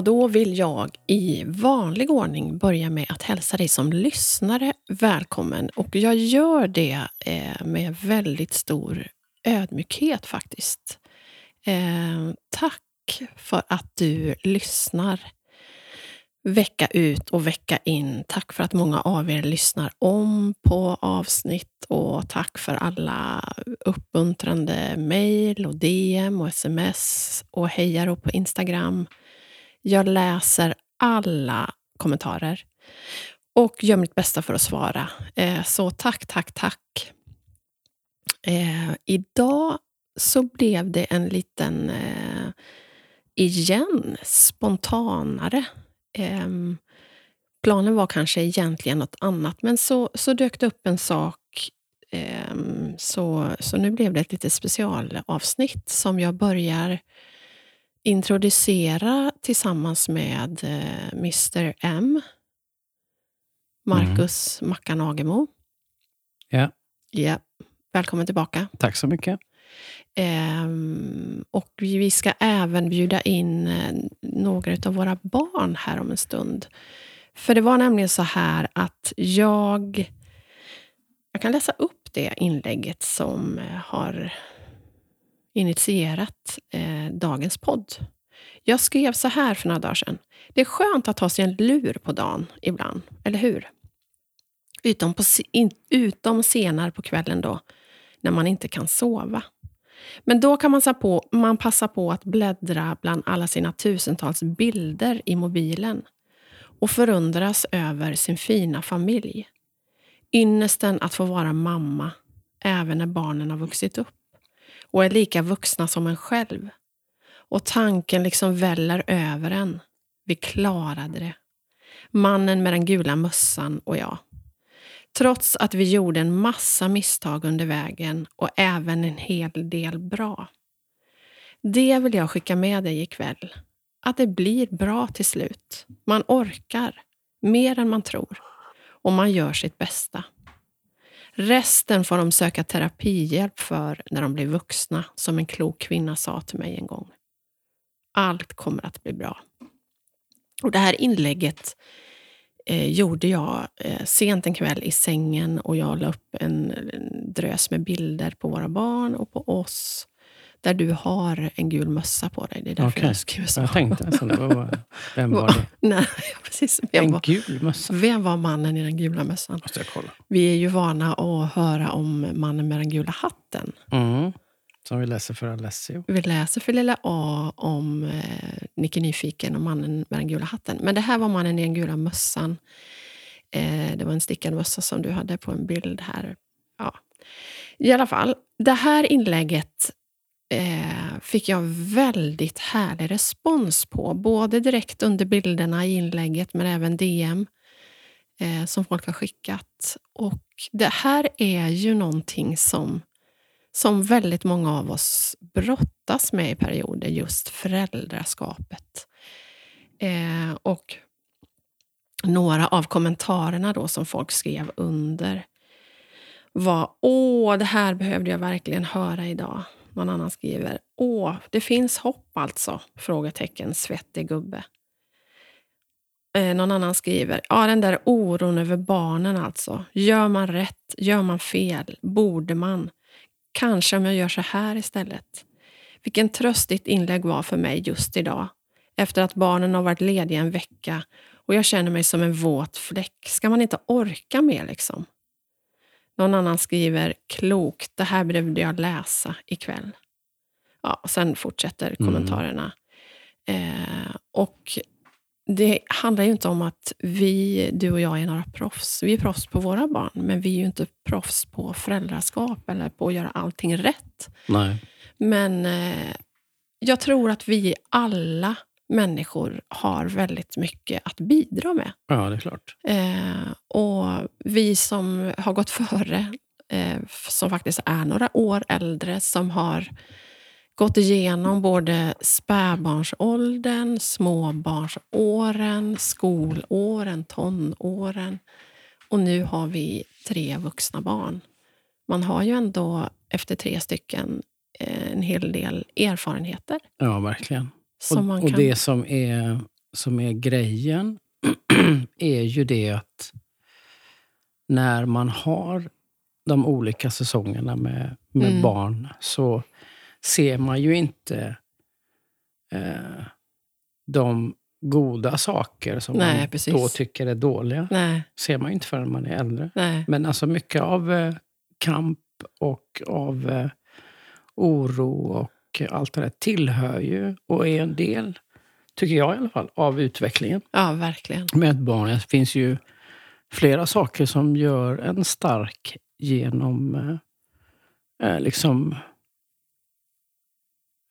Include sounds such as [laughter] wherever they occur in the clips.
Och då vill jag i vanlig ordning börja med att hälsa dig som lyssnare välkommen. Och jag gör det eh, med väldigt stor ödmjukhet faktiskt. Eh, tack för att du lyssnar vecka ut och vecka in. Tack för att många av er lyssnar om på avsnitt och tack för alla uppmuntrande mejl och DM och sms och hejarop på Instagram. Jag läser alla kommentarer och gör mitt bästa för att svara. Eh, så tack, tack, tack. Eh, idag så blev det en liten, eh, igen, spontanare. Ehm, planen var kanske egentligen något annat, men så, så dök det upp en sak eh, så, så nu blev det ett lite specialavsnitt som jag börjar introducera tillsammans med eh, Mr M. Marcus mm. Mackan Agemo. Ja. ja. Välkommen tillbaka. Tack så mycket. Um, och vi ska även bjuda in eh, några av våra barn här om en stund. För det var nämligen så här att jag... Jag kan läsa upp det inlägget som eh, har initierat eh, dagens podd. Jag skrev så här för några dagar sedan. Det är skönt att ha sig en lur på dagen ibland, eller hur? Utom, på, in, utom senare på kvällen då, när man inte kan sova. Men då kan man, på, man passa på att bläddra bland alla sina tusentals bilder i mobilen och förundras över sin fina familj. Ynnesten att få vara mamma, även när barnen har vuxit upp och är lika vuxna som en själv. Och tanken liksom väller över en. Vi klarade det. Mannen med den gula mössan och jag. Trots att vi gjorde en massa misstag under vägen och även en hel del bra. Det vill jag skicka med dig ikväll. Att det blir bra till slut. Man orkar, mer än man tror. Och man gör sitt bästa. Resten får de söka terapihjälp för när de blir vuxna, som en klok kvinna sa till mig en gång. Allt kommer att bli bra. Och Det här inlägget eh, gjorde jag eh, sent en kväll i sängen och jag la upp en, en drös med bilder på våra barn och på oss där du har en gul mössa på dig. Det är därför okay. jag skriver så. Jag tänkte alltså, var, vem var det? [laughs] Nej, [laughs] precis. Vem en var, gul mössa? Vem var mannen i den gula mössan? Måste jag kolla. Vi är ju vana att höra om mannen med den gula hatten. Mm. Som vi läser för Alessio. Vi läser för lilla A om eh, Nicke Nyfiken och mannen med den gula hatten. Men det här var mannen i den gula mössan. Eh, det var en stickad mössa som du hade på en bild här. Ja. I alla fall, det här inlägget eh, fick jag väldigt härlig respons på. Både direkt under bilderna i inlägget, men även DM eh, som folk har skickat. Och Det här är ju någonting som, som väldigt många av oss brottas med i perioder, just föräldraskapet. Eh, och några av kommentarerna då som folk skrev under var Åh, det här behövde jag verkligen höra idag. Någon annan skriver Åh, det finns hopp alltså? Frågetecken, svettig gubbe. Eh, någon annan skriver Ja, den där oron över barnen alltså. Gör man rätt? Gör man fel? Borde man? Kanske om jag gör så här istället. Vilken tröst ditt inlägg var för mig just idag. Efter att barnen har varit lediga en vecka och jag känner mig som en våt fläck. Ska man inte orka mer liksom? Någon annan skriver klokt, det här behövde jag läsa ikväll. Ja, och sen fortsätter mm. kommentarerna. Eh, och det handlar ju inte om att vi, du och jag är några proffs. Vi är proffs på våra barn, men vi är ju inte proffs på föräldraskap eller på att göra allting rätt. Nej. Men eh, jag tror att vi alla människor har väldigt mycket att bidra med. Ja, det är klart. Eh, och vi som har gått före, eh, som faktiskt är några år äldre, som har gått igenom både spädbarnsåldern, småbarnsåren, skolåren, tonåren och nu har vi tre vuxna barn. Man har ju ändå efter tre stycken eh, en hel del erfarenheter. Ja, verkligen. Och, kan... och, det som är som är grejen [clears throat] är ju det att när man har de olika säsongerna med, med Mm. barn så ser man ju inte eh, de goda saker som Nej, man precis. då tycker är dåliga. Nej, ser man ju inte förrän man är äldre. nej. Men alltså mycket av eh, kamp och av eh, oro och allt det där tillhör ju och är en del, tycker jag i alla fall, av utvecklingen Ja, verkligen. med ett barn. Det finns ju flera saker som gör en stark genom eh, eh, liksom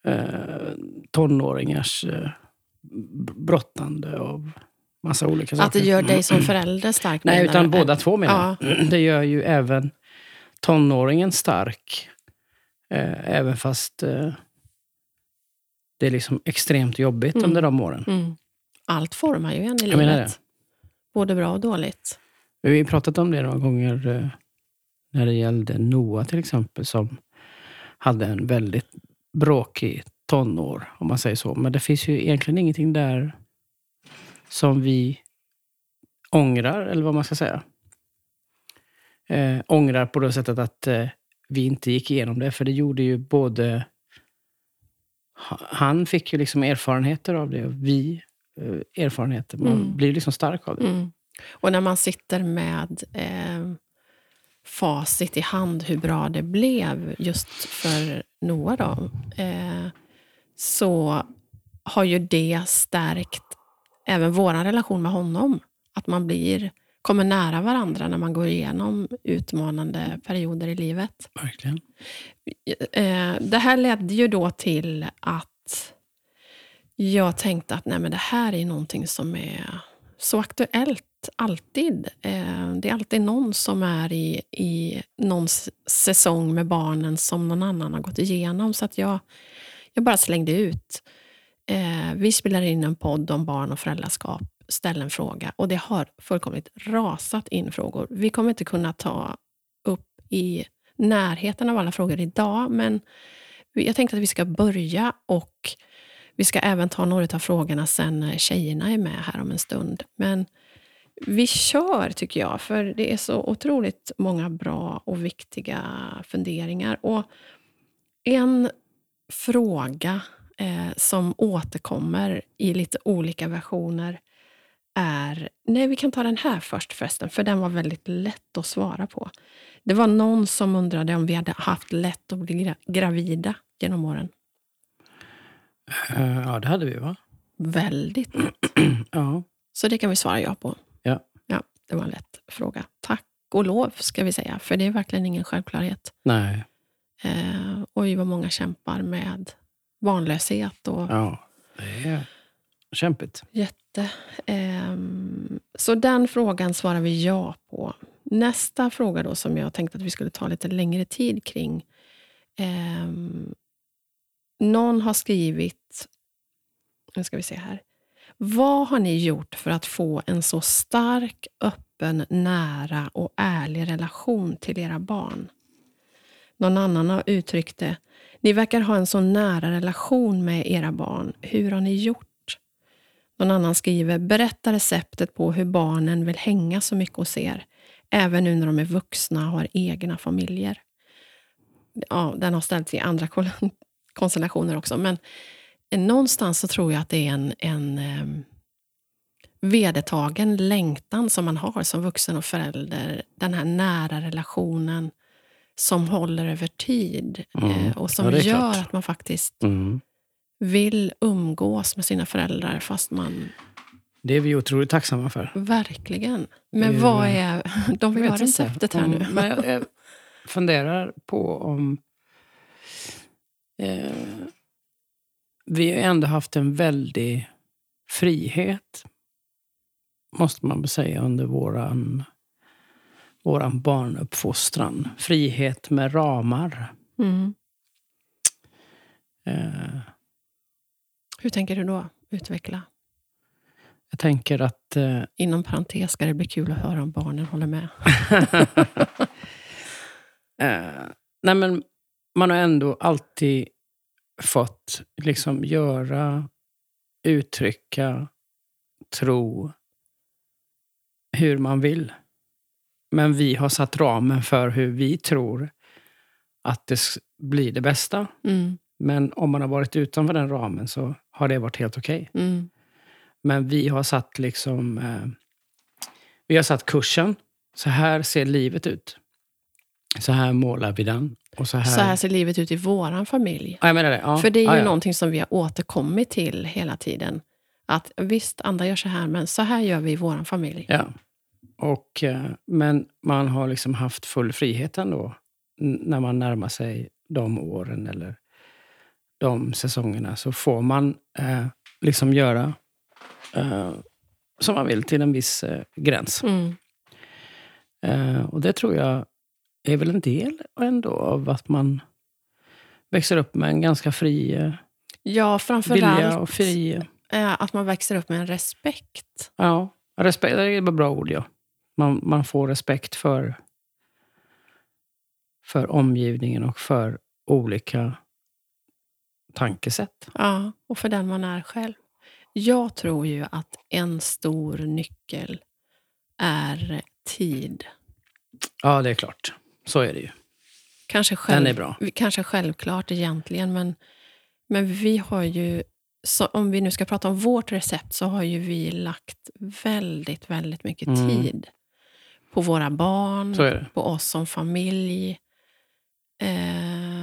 eh, tonåringars eh, brottande av massa olika saker. Att det gör dig som förälder stark? Nej, utan du? båda två menar jag. Det gör ju även tonåringen stark. Eh, även fast eh, det är liksom extremt jobbigt Mm. under de åren. Mm. Allt formar ju en i Jag menar livet. Både bra och dåligt. Vi har pratat om det några gånger eh, när det gällde Noah till exempel som hade en väldigt bråkig tonår, om man säger så. Men det finns ju egentligen ingenting där som vi ångrar, eller vad man ska säga. Eh, ångrar på det sättet att eh, vi inte gick igenom det, för det gjorde ju både... ha- Han fick ju liksom erfarenheter av det och vi eh, erfarenheter. Man Mm. blir liksom stark av det. Mm. Och när man sitter med eh, facit i hand hur bra det blev just för Noah då, eh, så har ju det stärkt även vår relation med honom. Att man blir, kommer nära varandra när man går igenom utmanande perioder i livet. Verkligen. Eh, det här ledde ju då till att jag tänkte att nej, men det här är någonting som är så aktuellt alltid. Eh, det är alltid någon som är i, i någon säsong med barnen som någon annan har gått igenom. Så att jag, jag bara slängde ut. Eh, vi spelar in en podd om barn och föräldraskap. Ställ en fråga. Och det har fullkomligt rasat in frågor. Vi kommer inte kunna ta upp i närheten av alla frågor idag, men jag tänkte att vi ska börja och vi ska även ta några av frågorna sen när tjejerna är med här om en stund. Men vi kör, tycker jag, för det är så otroligt många bra och viktiga funderingar. Och en fråga eh, som återkommer i lite olika versioner är... Nej, vi kan ta den här först förresten, för den var väldigt lätt att svara på. Det var någon som undrade om vi hade haft lätt att bli gra- gravida genom åren. Eh, ja, det hade vi va? Väldigt lätt. [clears throat] Ja. Så det kan vi svara ja på. Ja. Ja, det var en lätt fråga. Tack och lov, ska vi säga, för det är verkligen ingen självklarhet. Nej. Eh, oj, vad många kämpar med barnlöshet och Ja. Det är kämpigt. jätte... Ehm, så den frågan svarar vi ja på. Nästa fråga då som jag tänkte att vi skulle ta lite längre tid kring. ehm, någon har skrivit, nu ska vi se här. Vad har ni gjort för att få en så stark, öppen, nära och ärlig relation till era barn? Någon annan har uttryckt det. Ni verkar ha en så nära relation med era barn. Hur har ni gjort? Någon annan skriver, berätta receptet på hur barnen vill hänga så mycket hos er. Även nu när de är vuxna och har egna familjer. Ja, den har ställts i andra [laughs] konstellationer också. Men någonstans så tror jag att det är en, en eh, vedertagen längtan som man har som vuxen och förälder. Den här nära relationen som håller över tid Mm. eh, och som Ja, gör klart. att man faktiskt Mm. Vill umgås med sina föräldrar fast man Det är vi otroligt tacksamma för. verkligen... Men Det- vad är... De vill ha receptet här nu. Men jag, jag funderar på om... Eh, vi har ändå haft en väldig frihet, måste man säga, under våran, våran barnuppfostran. Frihet med ramar. Mm. Eh, Hur tänker du då? Utveckla. jag tänker att... Eh, Inom parentes ska det bli kul att höra om barnen håller med. [laughs] Eh, nej men man har ändå alltid fått liksom göra, uttrycka tro hur man vill. Men vi har satt ramen för hur vi tror att det blir det bästa. Mm. Men om man har varit utanför den ramen så har det varit helt okej. Mm. Men vi har satt liksom... Eh, vi har satt kursen. Så här ser livet ut. Så här målar vi den. Och så här... Så här ser livet ut i våran familj. Ja, jag menar det. Ja. För det är ju ja, ja. någonting som vi har återkommit till hela tiden. Att visst, andra gör så här, men så här gör vi i våran familj. Ja. Och, eh, men man har liksom haft full frihet ändå när man närmar sig de åren eller de säsongerna. Så får man eh, liksom göra eh, som man vill till en viss eh, gräns. Mm. Eh, och det tror jag är väl en del ändå av att man växer upp med en ganska fri eh, Ja, vilja och fri... eh, att man växer upp med en respekt. Ja, respekt det är ett bra ord. Ja. Man, man får respekt för, för omgivningen och för olika tankesätt. Ja, och för den man är själv. Jag tror ju att en stor nyckel är tid. Ja, det är klart. Så är det ju. Kanske, själv, Den är bra. kanske självklart egentligen, men, men vi har ju, om vi nu ska prata om vårt recept, så har ju vi lagt väldigt, väldigt mycket Mm. tid på våra barn, på oss som familj. Ehm,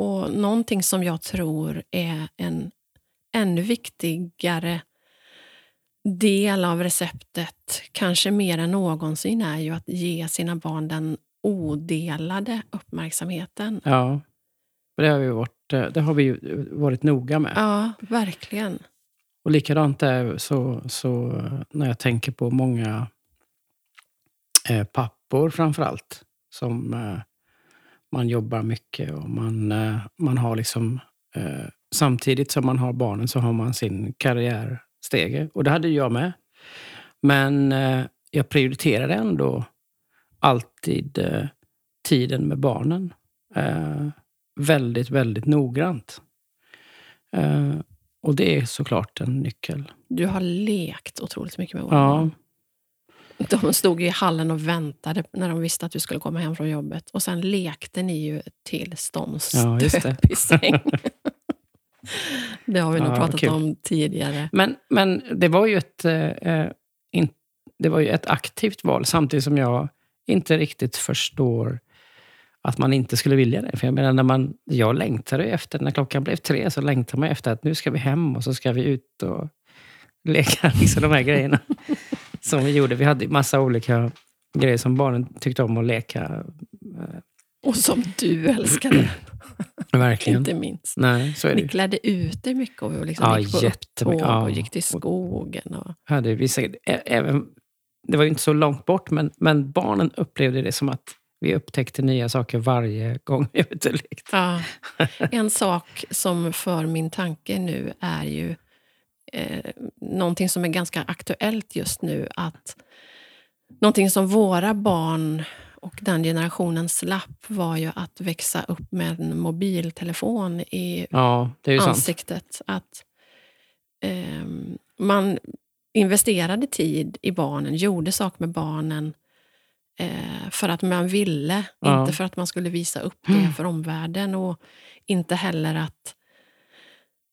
och någonting som jag tror är en ännu viktigare del av receptet, kanske mer än någonsin, är ju att ge sina barn den odelade uppmärksamheten. Ja, det har vi, varit, eh, det har vi varit noga med. Ja, verkligen. Och likadant är så, så eh, när jag tänker på många eh, pappor framför allt. Som eh, man jobbar mycket och man, eh, man har liksom... Eh, samtidigt som man har barnen så har man sin karriärstege. Och det hade jag med. Men eh, jag prioriterade ändå alltid eh, tiden med barnen. Väldigt, väldigt noggrant. Och det är såklart en nyckel. Du har lekt otroligt mycket med våra Ja, barn. De stod i hallen och väntade när de visste att du skulle komma hem från jobbet. Och sen lekte ni ju tills de Ja, stöp i säng. [laughs] det har vi nog Ja, pratat kul. om tidigare. men, men det var ju ett, eh, eh, in, det var ju ett aktivt val samtidigt som jag inte riktigt förstår att man inte skulle vilja det. För jag menar, när man, jag längtade efter, när klockan blev tre så längtar man efter att nu ska vi hem och så ska vi ut och leka [laughs] liksom de här grejerna som vi gjorde. Vi hade massa olika grejer som barnen tyckte om att leka. Och som du älskade, [clears throat] Verkligen. inte minst. Nej, så är det Ni klädde ut er mycket och liksom Ja, gick på upptåg Ja. och gick till skogen. Och, hade vi säkert, även, det var ju inte så långt bort, men, men barnen upplevde det som att vi upptäckte nya saker varje gång vi var ute ja. [laughs] En sak som för min tanke nu är ju eh, någonting som är ganska aktuellt just nu. att Någonting som våra barn och den generationen slapp var ju att växa upp med en mobiltelefon i Ja, ju sant. ansiktet. Att ehm, man investerade tid i barnen, gjorde saker med barnen eh, för att man ville, Ja. inte för att man skulle visa upp det [clears throat] för omvärlden. Och inte heller att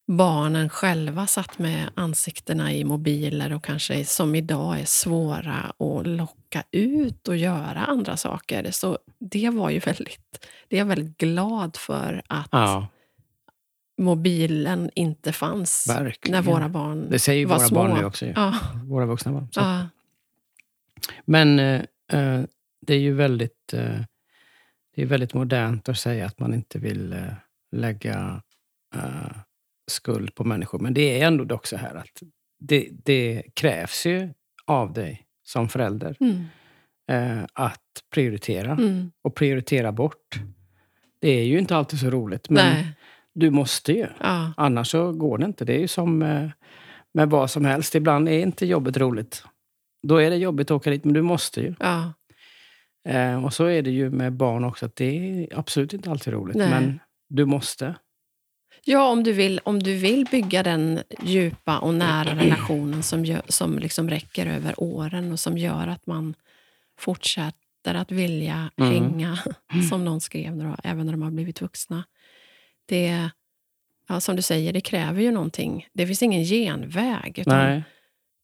barnen själva satt med ansiktena i mobiler och kanske som idag är svåra att locka ut och göra andra saker. Så det var ju väldigt, det är jag väldigt glad för att Ja, mobilen inte fanns verkligen. när våra barn det säger ju var våra små. barn nu också. Ja, Våra vuxna barn. Ja, Men eh, eh, det är ju väldigt, eh, det är väldigt modernt att säga att man inte vill eh, lägga eh, skuld på människor. Men det är ändå dock så här att det, det krävs ju av dig som förälder mm, eh, att prioritera. mm, Och prioritera bort. Det är ju inte alltid så roligt, men nej, du måste ju. ja, Annars så går det inte. Det är ju som eh, med vad som helst. Ibland är inte jobbet roligt. Då är det jobbigt att åka dit, men du måste ju. ja, Eh, och så är det ju med barn också, att det är absolut inte alltid roligt. Nej. Men du måste. Ja, om du vill, om du vill bygga den djupa och nära relationen som, gör, som liksom räcker över åren och som gör att man fortsätter att vilja Mm. hänga, som någon skrev, då, även när de har blivit vuxna. Det, ja, som du säger, det kräver ju någonting. Det finns ingen genväg. Utan Nej.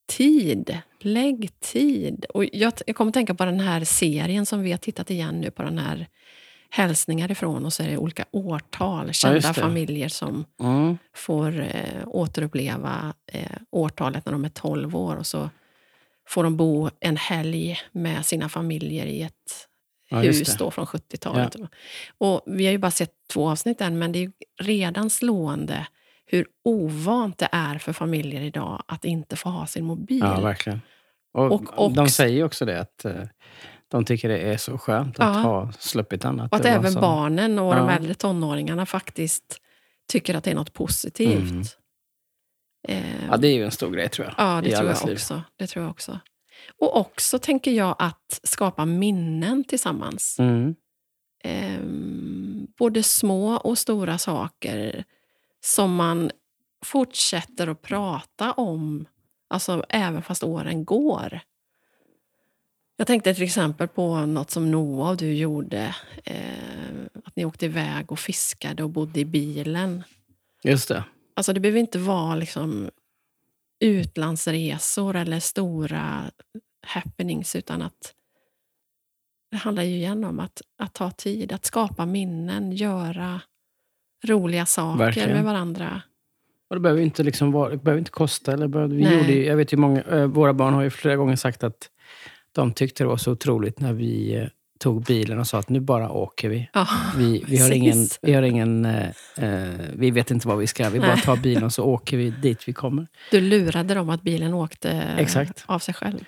tid. Lägg tid. Och jag, jag kommer att tänka på den här serien som vi har tittat igen nu på den här hälsningar ifrån och så är det olika årtal, kända det. familjer som Mm. får eh, återuppleva eh, årtalet när de är 12 år och så får de bo en helg med sina familjer i ett Ja, hus då från 70-talet. Och vi har ju bara sett två avsnitt än, men det är ju redan slående hur ovant det är för familjer idag att inte få ha sin mobil. Ja, verkligen. Och, Och- och- de säger ju också det, att eh, de tycker det är så skönt att Ja. ha sluppit annat. och att även så- barnen och de Ja. äldre tonåringarna faktiskt tycker att det är något positivt. Mm. Eh, Ja, det är ju en stor grej tror jag. Ja, det tror, jag liv. också. det tror jag också. Och också tänker jag att skapa minnen tillsammans. Mm. Ehm, både små och stora saker som man fortsätter att prata om, alltså även fast åren går. Jag tänkte till exempel på något som Noah och du gjorde. Eh, att ni åkte iväg och fiskade och bodde i bilen. Just det. Alltså det behöver inte vara liksom utlandsresor eller stora happenings utan att det handlar ju igen om att, att ta tid, att skapa minnen, göra roliga saker Verkligen. med varandra. Och det behöver inte, liksom vara, det behöver inte kosta. Eller behöver, vi Nej. gjorde jag vet ju många, eh, våra barn har ju flera gånger sagt att de tyckte det var så otroligt när vi eh, tog bilen och sa att nu bara åker vi. Ja, Vi, vi, har, ingen, vi har ingen... eh, eh, vi vet inte vad vi ska. Vi bara Nej. tar bilen och så åker vi dit vi kommer. Du lurade dem att bilen åkte Exakt. av sig själv.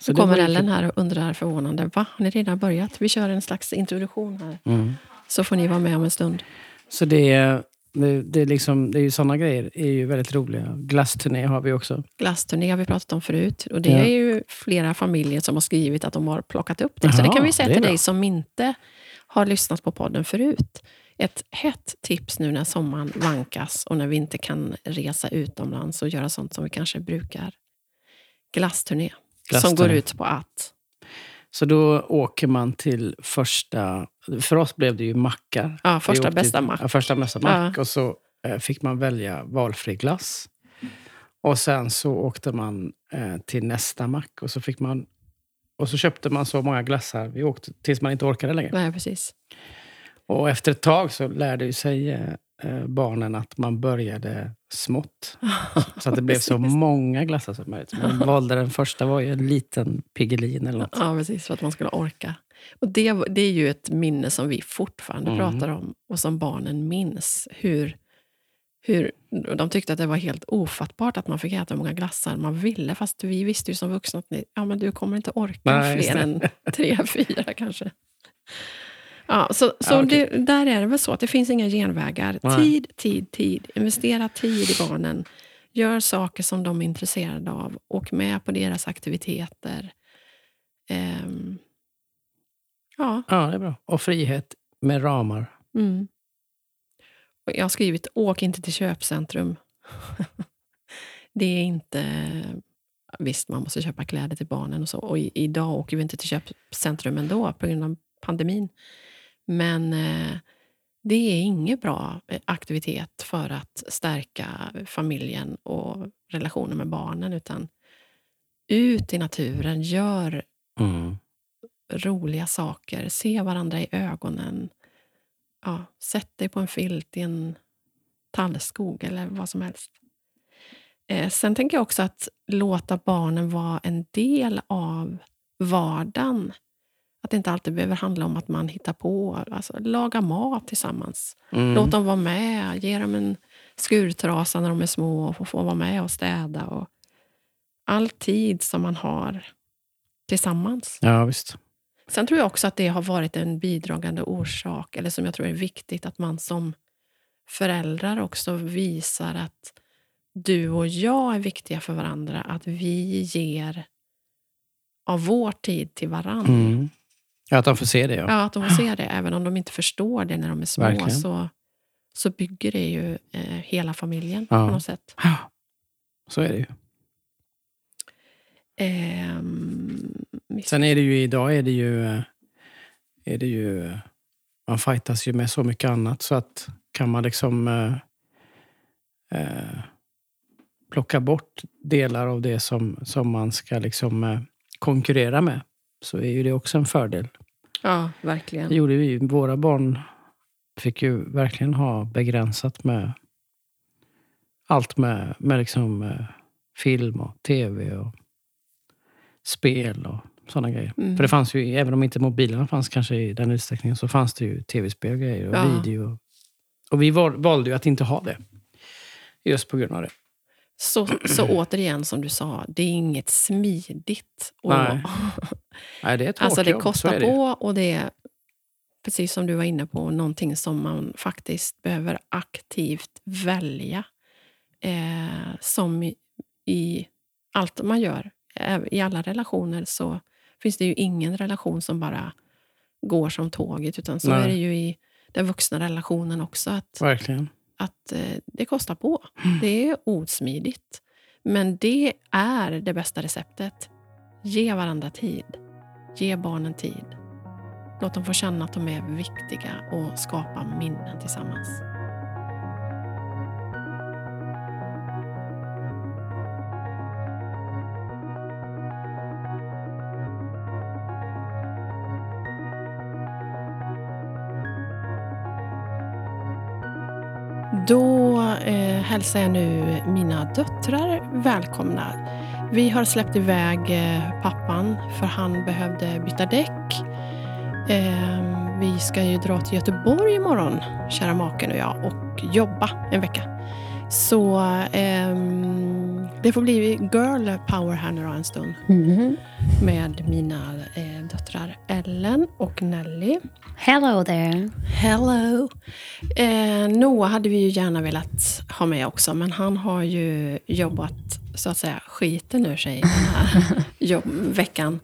Så det kommer Ellen här och undrar förvånande. Va, har ni redan börjat? Vi kör en slags introduktion här. Mm. Så får ni vara med om en stund. Så det, det, det, är liksom, det är ju sådana grejer är ju väldigt roliga. Glassturné har vi också. Glassturné har vi pratat om förut. Och det Ja. är ju flera familjer som har skrivit att de har plockat upp det. så Jaha, det kan vi säga till dig som inte har lyssnat på podden förut. Ett hett tips nu när sommaren vankas och när vi inte kan resa utomlands och göra sånt som vi kanske brukar. Glassturné. Som Glassturné. går ut på att... Så då åker man till första... För oss blev det ju mackar. Ja, första bästa mack. Ja, första bästa mack. Och så eh, fick man välja valfri glass. Och sen så åkte man eh, till nästa mack och så fick man... Och så köpte man så många glassar vi åkte tills man inte orkade längre. Nej, precis. Och efter ett tag så lärde sig eh, barnen att man började smått. [laughs] Så att det blev så många glassar som möjligt. Man valde den första var ju en liten Piggelin eller något. Ja, precis. För att man skulle orka. Och det, det är ju ett minne som vi fortfarande Mm. pratar om och som barnen minns. Hur, hur De tyckte att det var helt ofattbart att man fick äta hur många glassar man ville. Fast vi visste ju som vuxna att ni, ja, men du kommer inte orka Nej, fler än [laughs] tre, fyra kanske. Ja, så så Ja, okej. det, där är det väl så att det finns inga genvägar. Nej. Tid, tid, tid. Investera tid i barnen. Gör saker som de är intresserade av. Åk med på deras aktiviteter. Ehm, ja, Ja, det är bra. Och frihet med ramar. mm. Jag har skrivit åk inte till köpcentrum. [laughs] det är inte... Visst, man måste köpa kläder till barnen och så. Och i, idag åker vi inte till köpcentrum ändå på grund av pandemin. Men eh, det är ingen bra eh, aktivitet för att stärka familjen och relationen med barnen. Utan ut i naturen, gör Mm. Roliga saker, se varandra i ögonen. Ja, sätt dig på en filt i en tallskog eller vad som helst. Eh, sen tänker jag också att låta barnen vara en del av vardagen. Att det inte alltid behöver handla om att man hittar på. Alltså, laga mat tillsammans. Mm. Låt dem vara med. Ge dem en skurtrasa när de är små och få, vara med och städa. Och all tid som man har tillsammans. Ja, visst. Sen tror jag också att det har varit en bidragande orsak, eller som jag tror är viktigt, att man som föräldrar också visar att du och jag är viktiga för varandra. Att vi ger av vår tid till varandra. Mm. Ja, att de får se det. Ja. Ja, att de får se det, även om de inte förstår det när de är små. Verkligen. Så så bygger det ju eh, hela familjen Ja. på något sätt. Ja, så är det ju. Vi- Sen är det ju idag är det ju, eh, är det ju eh, man fightas ju med så mycket annat så att kan man liksom eh, eh, plocka bort delar av det som, som man ska liksom eh, konkurrera med så är ju det också en fördel. ja, Det verkligen. gjorde vi. Våra barn fick ju verkligen ha begränsat med allt med, med liksom, eh, film och tv och spel och sådana grejer. Mm. För det fanns ju, även om inte mobilerna fanns kanske i den utsträckningen, så fanns det ju tv-spel och grejer och Ja. video. Och vi var, valde ju att inte ha det. Just på grund av det. Så, så återigen, som du sa, det är inget smidigt. Och, Nej. Nej, det är ett hårt alltså det jobb, kostar det. på och det är, precis som du var inne på, någonting som man faktiskt behöver aktivt välja. Eh, som i, i allt man gör. Äv- I alla relationer så finns det ju ingen relation som bara går som tåget. Utan så Nej. är det ju i den vuxna relationen också. Att, Verkligen. att eh, det kostar på. Mm. Det är osmidigt. Men det är det bästa receptet. Ge varandra tid. Ge barnen tid. Låt dem få känna att de är viktiga och skapa minnen tillsammans. Då eh, hälsar jag nu mina döttrar välkomna. Vi har släppt iväg eh, pappan för han behövde byta däck. Eh, vi ska ju dra till Göteborg imorgon, kära maken och jag, och jobba en vecka. Så eh, det får bli girl power här nu då en stund Mhm. med mina eh, döttrar Ellen och Nelly. Hello there. Hello! Eh, Noah hade vi ju gärna velat ha med också, men han har ju jobbat så att säga skiten ur sig den här [laughs] jobb- veckan.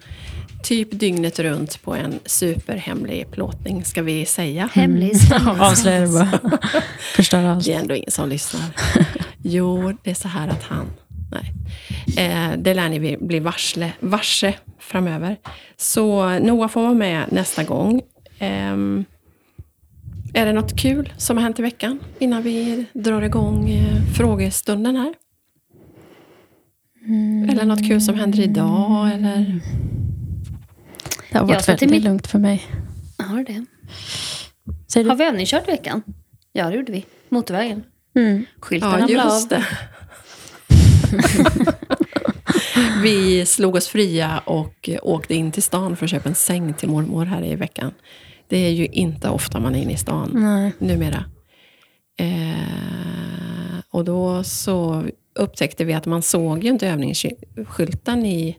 Typ dygnet runt på en superhemlig plåtning, ska vi säga. Hemlis. [laughs] Avslöjar det bara. [laughs] Förstör allt. Det är ändå ingen som lyssnar. Jo, det är så här att han... Nej. Eh, det lär ni bli varsle, varse framöver. Så Noah får vara med nästa gång. Ehm, är det något kul som har hänt i veckan innan vi drar igång eh, frågestunden här? Eller något kul som händer idag? Eller? Det har Jag varit väldigt mitt- lugnt för mig. Har det. Har vi övningskört i veckan? Ja, det gjorde vi. Motorvägen. Mm. Skylten Ja, ramlade av. det. [laughs] Vi slog oss fria och åkte in till stan för att köpa en säng till mormor här i veckan. Det är ju inte ofta man är inne i stan Nej. numera. Eh, och då så upptäckte vi att man såg ju inte övningsskylten i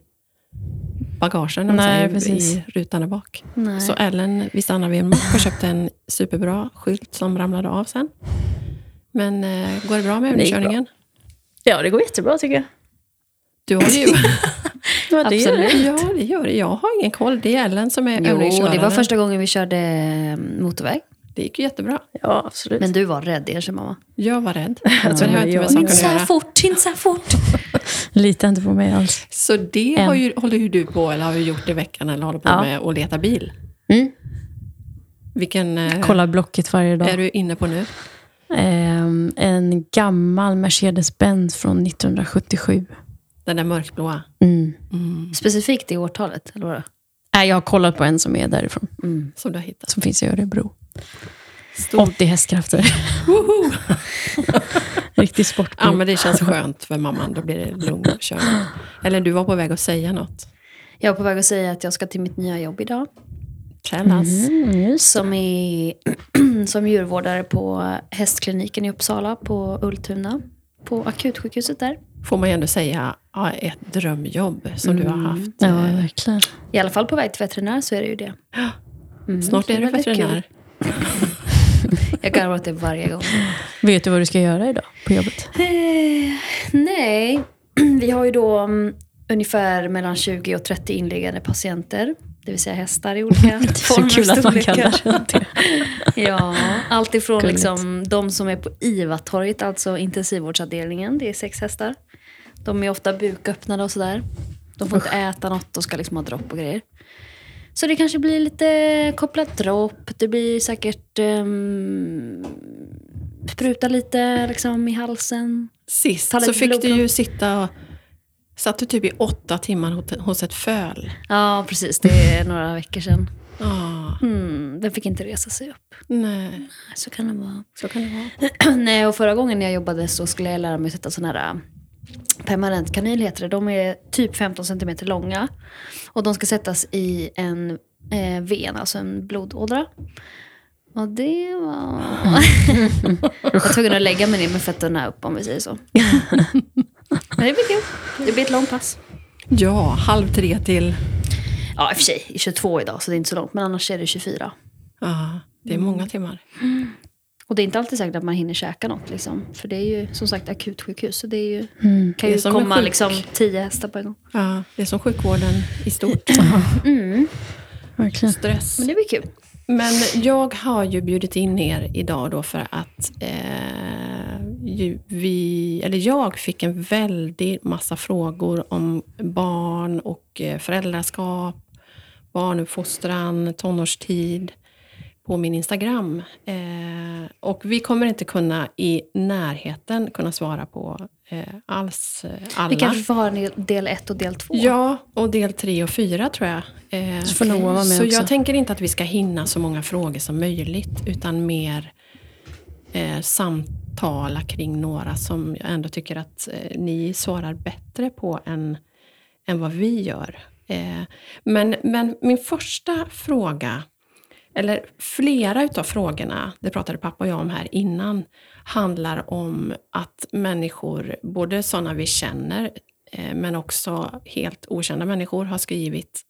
bagagen, Nej, säger, precis. i rutan där bak. Nej. Så Ellen, vi stannade vid en mack och köpte en superbra skylt som ramlade av sen. Men eh, går det bra med övningskörningen? Ja, det går jättebra tycker jag. Du har ju... Ja, [laughs] det gör Absolut. det. Ja, det gör det. Jag har ingen koll. Det är Ellen som är Jo, det var första gången vi körde eh, motorväg. Det gick ju jättebra. Ja, absolut. Men du var rädd, erkänn mamma. Jag var rädd. Alltså, inte jag- saken Inte så här fort, inte så här fort. [laughs] Lita inte på mig alls. Så det har ju, håller ju du på, eller har du gjort i veckan, eller håller på Ja. med att leta bil. Mm. Vilken eh, Kollar Blocket varje dag. är du inne på nu? Ehm, en gammal Mercedes-Benz från 1977. Den där mörkblåa? Mm. Mm, Specifikt i årtalet, eller vadå? Nej, jag har kollat på en som är därifrån. Mm. som du har hittat. Som finns i Örebro. Stor. 80 hästkrafter. [laughs] Riktig sportbil. Ja, men det känns skönt för mamman. Då blir det lugn körning. Eller du var på väg att säga något. Jag är på väg att säga att jag ska till mitt nya jobb idag. Tell us. Mm. Som, är, [clears throat] som djurvårdare på hästkliniken i Uppsala på Ultuna. På akutsjukhuset där. Får man ju ändå säga ja, ett drömjobb som du har Mm. haft. Ja, verkligen. I alla fall på väg till veterinär så är det ju det. Mm, Snart är du veterinär. [laughs] Jag garvar åt det varje gång. Vet du vad du ska göra idag på jobbet? Eh, nej, [clears throat] vi har ju då mm, ungefär mellan 20 och 30 inliggande patienter. Det vill säga hästar i olika [laughs] former och kul att man kallar det. [laughs] Ja, allt ifrån liksom, de som är på IVA-torget, alltså intensivvårdsavdelningen. Det är sex hästar. De är ofta buköppnade och sådär. De får inte äta något och ska liksom ha dropp och grejer. Så det kanske blir lite kopplat dropp. Det blir säkert um, spruta lite liksom, i halsen. Sist så fick du ju sitta och... Satt du typ i åtta timmar hos- ett föl? Ja, precis. Det är några veckor sedan. Ja, Mm, den fick inte resa sig upp. nej. Så kan det vara. Så kan det vara. [clears throat] Nej, och förra gången jag jobbade så skulle jag lära mig att sätta sån här äh, permanent kanyl heter det. De är typ 15 cm långa. Och de ska sättas i en eh, ven, alltså en blodådra. Och det var... [laughs] [laughs] jag var tvungen att lägga mig ner med fötterna upp om vi säger så. [laughs] Men det blir kul. Det blir ett långt pass. Ja, halv tre till... Ja, i och för sig. 22 idag, så det är inte så långt. Men annars är det 24. Ja, det är många timmar. Och det är inte alltid säkert att man hinner käka något. Liksom. För det är ju som sagt akutsjukhus. Så det är ju, Mm. kan Det är ju komma sjuk- liksom, tio hästar på en gång. Ja, det är som sjukvården i stort. Mm. Verkligen. Stress. Men det blir kul. Men jag har ju bjudit in er idag då för att eh, ju, vi, eller jag fick en väldig massa frågor om barn och eh, föräldraskap, barnuppfostran, tonårstid på min Instagram. Eh, och vi kommer inte kunna i närheten kunna svara på alls eh, alla. Vi kanske får ha en del ett och del två. Ja, och del tre och fyra tror jag. Eh, Så får Noah vara med så också. jag tänker inte att vi ska hinna så många frågor som möjligt, utan mer eh, samtala kring några som jag ändå tycker att eh, ni svarar bättre på än, än vad vi gör. Eh, men, men min första fråga, eller flera utav frågorna, det pratade pappa och jag om här innan, handlar om att människor, både sådana vi känner, eh, men också helt okända människor, har skrivit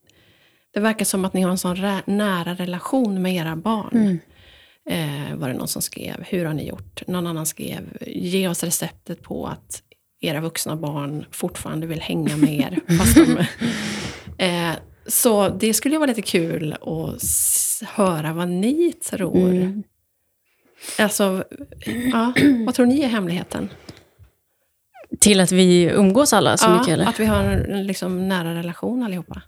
det verkar som att ni har en sån nära relation med era barn. Mm. Eh, var det någon som skrev. Hur har ni gjort? Någon annan skrev. Ge oss receptet på att era vuxna barn fortfarande vill hänga med er. [laughs] fast de, eh, så det skulle ju vara lite kul att höra vad ni tror. Mm. Alltså, ja, vad tror ni är hemligheten? Till att vi umgås alla så ja, mycket eller? Att vi har en, en liksom nära relation allihopa.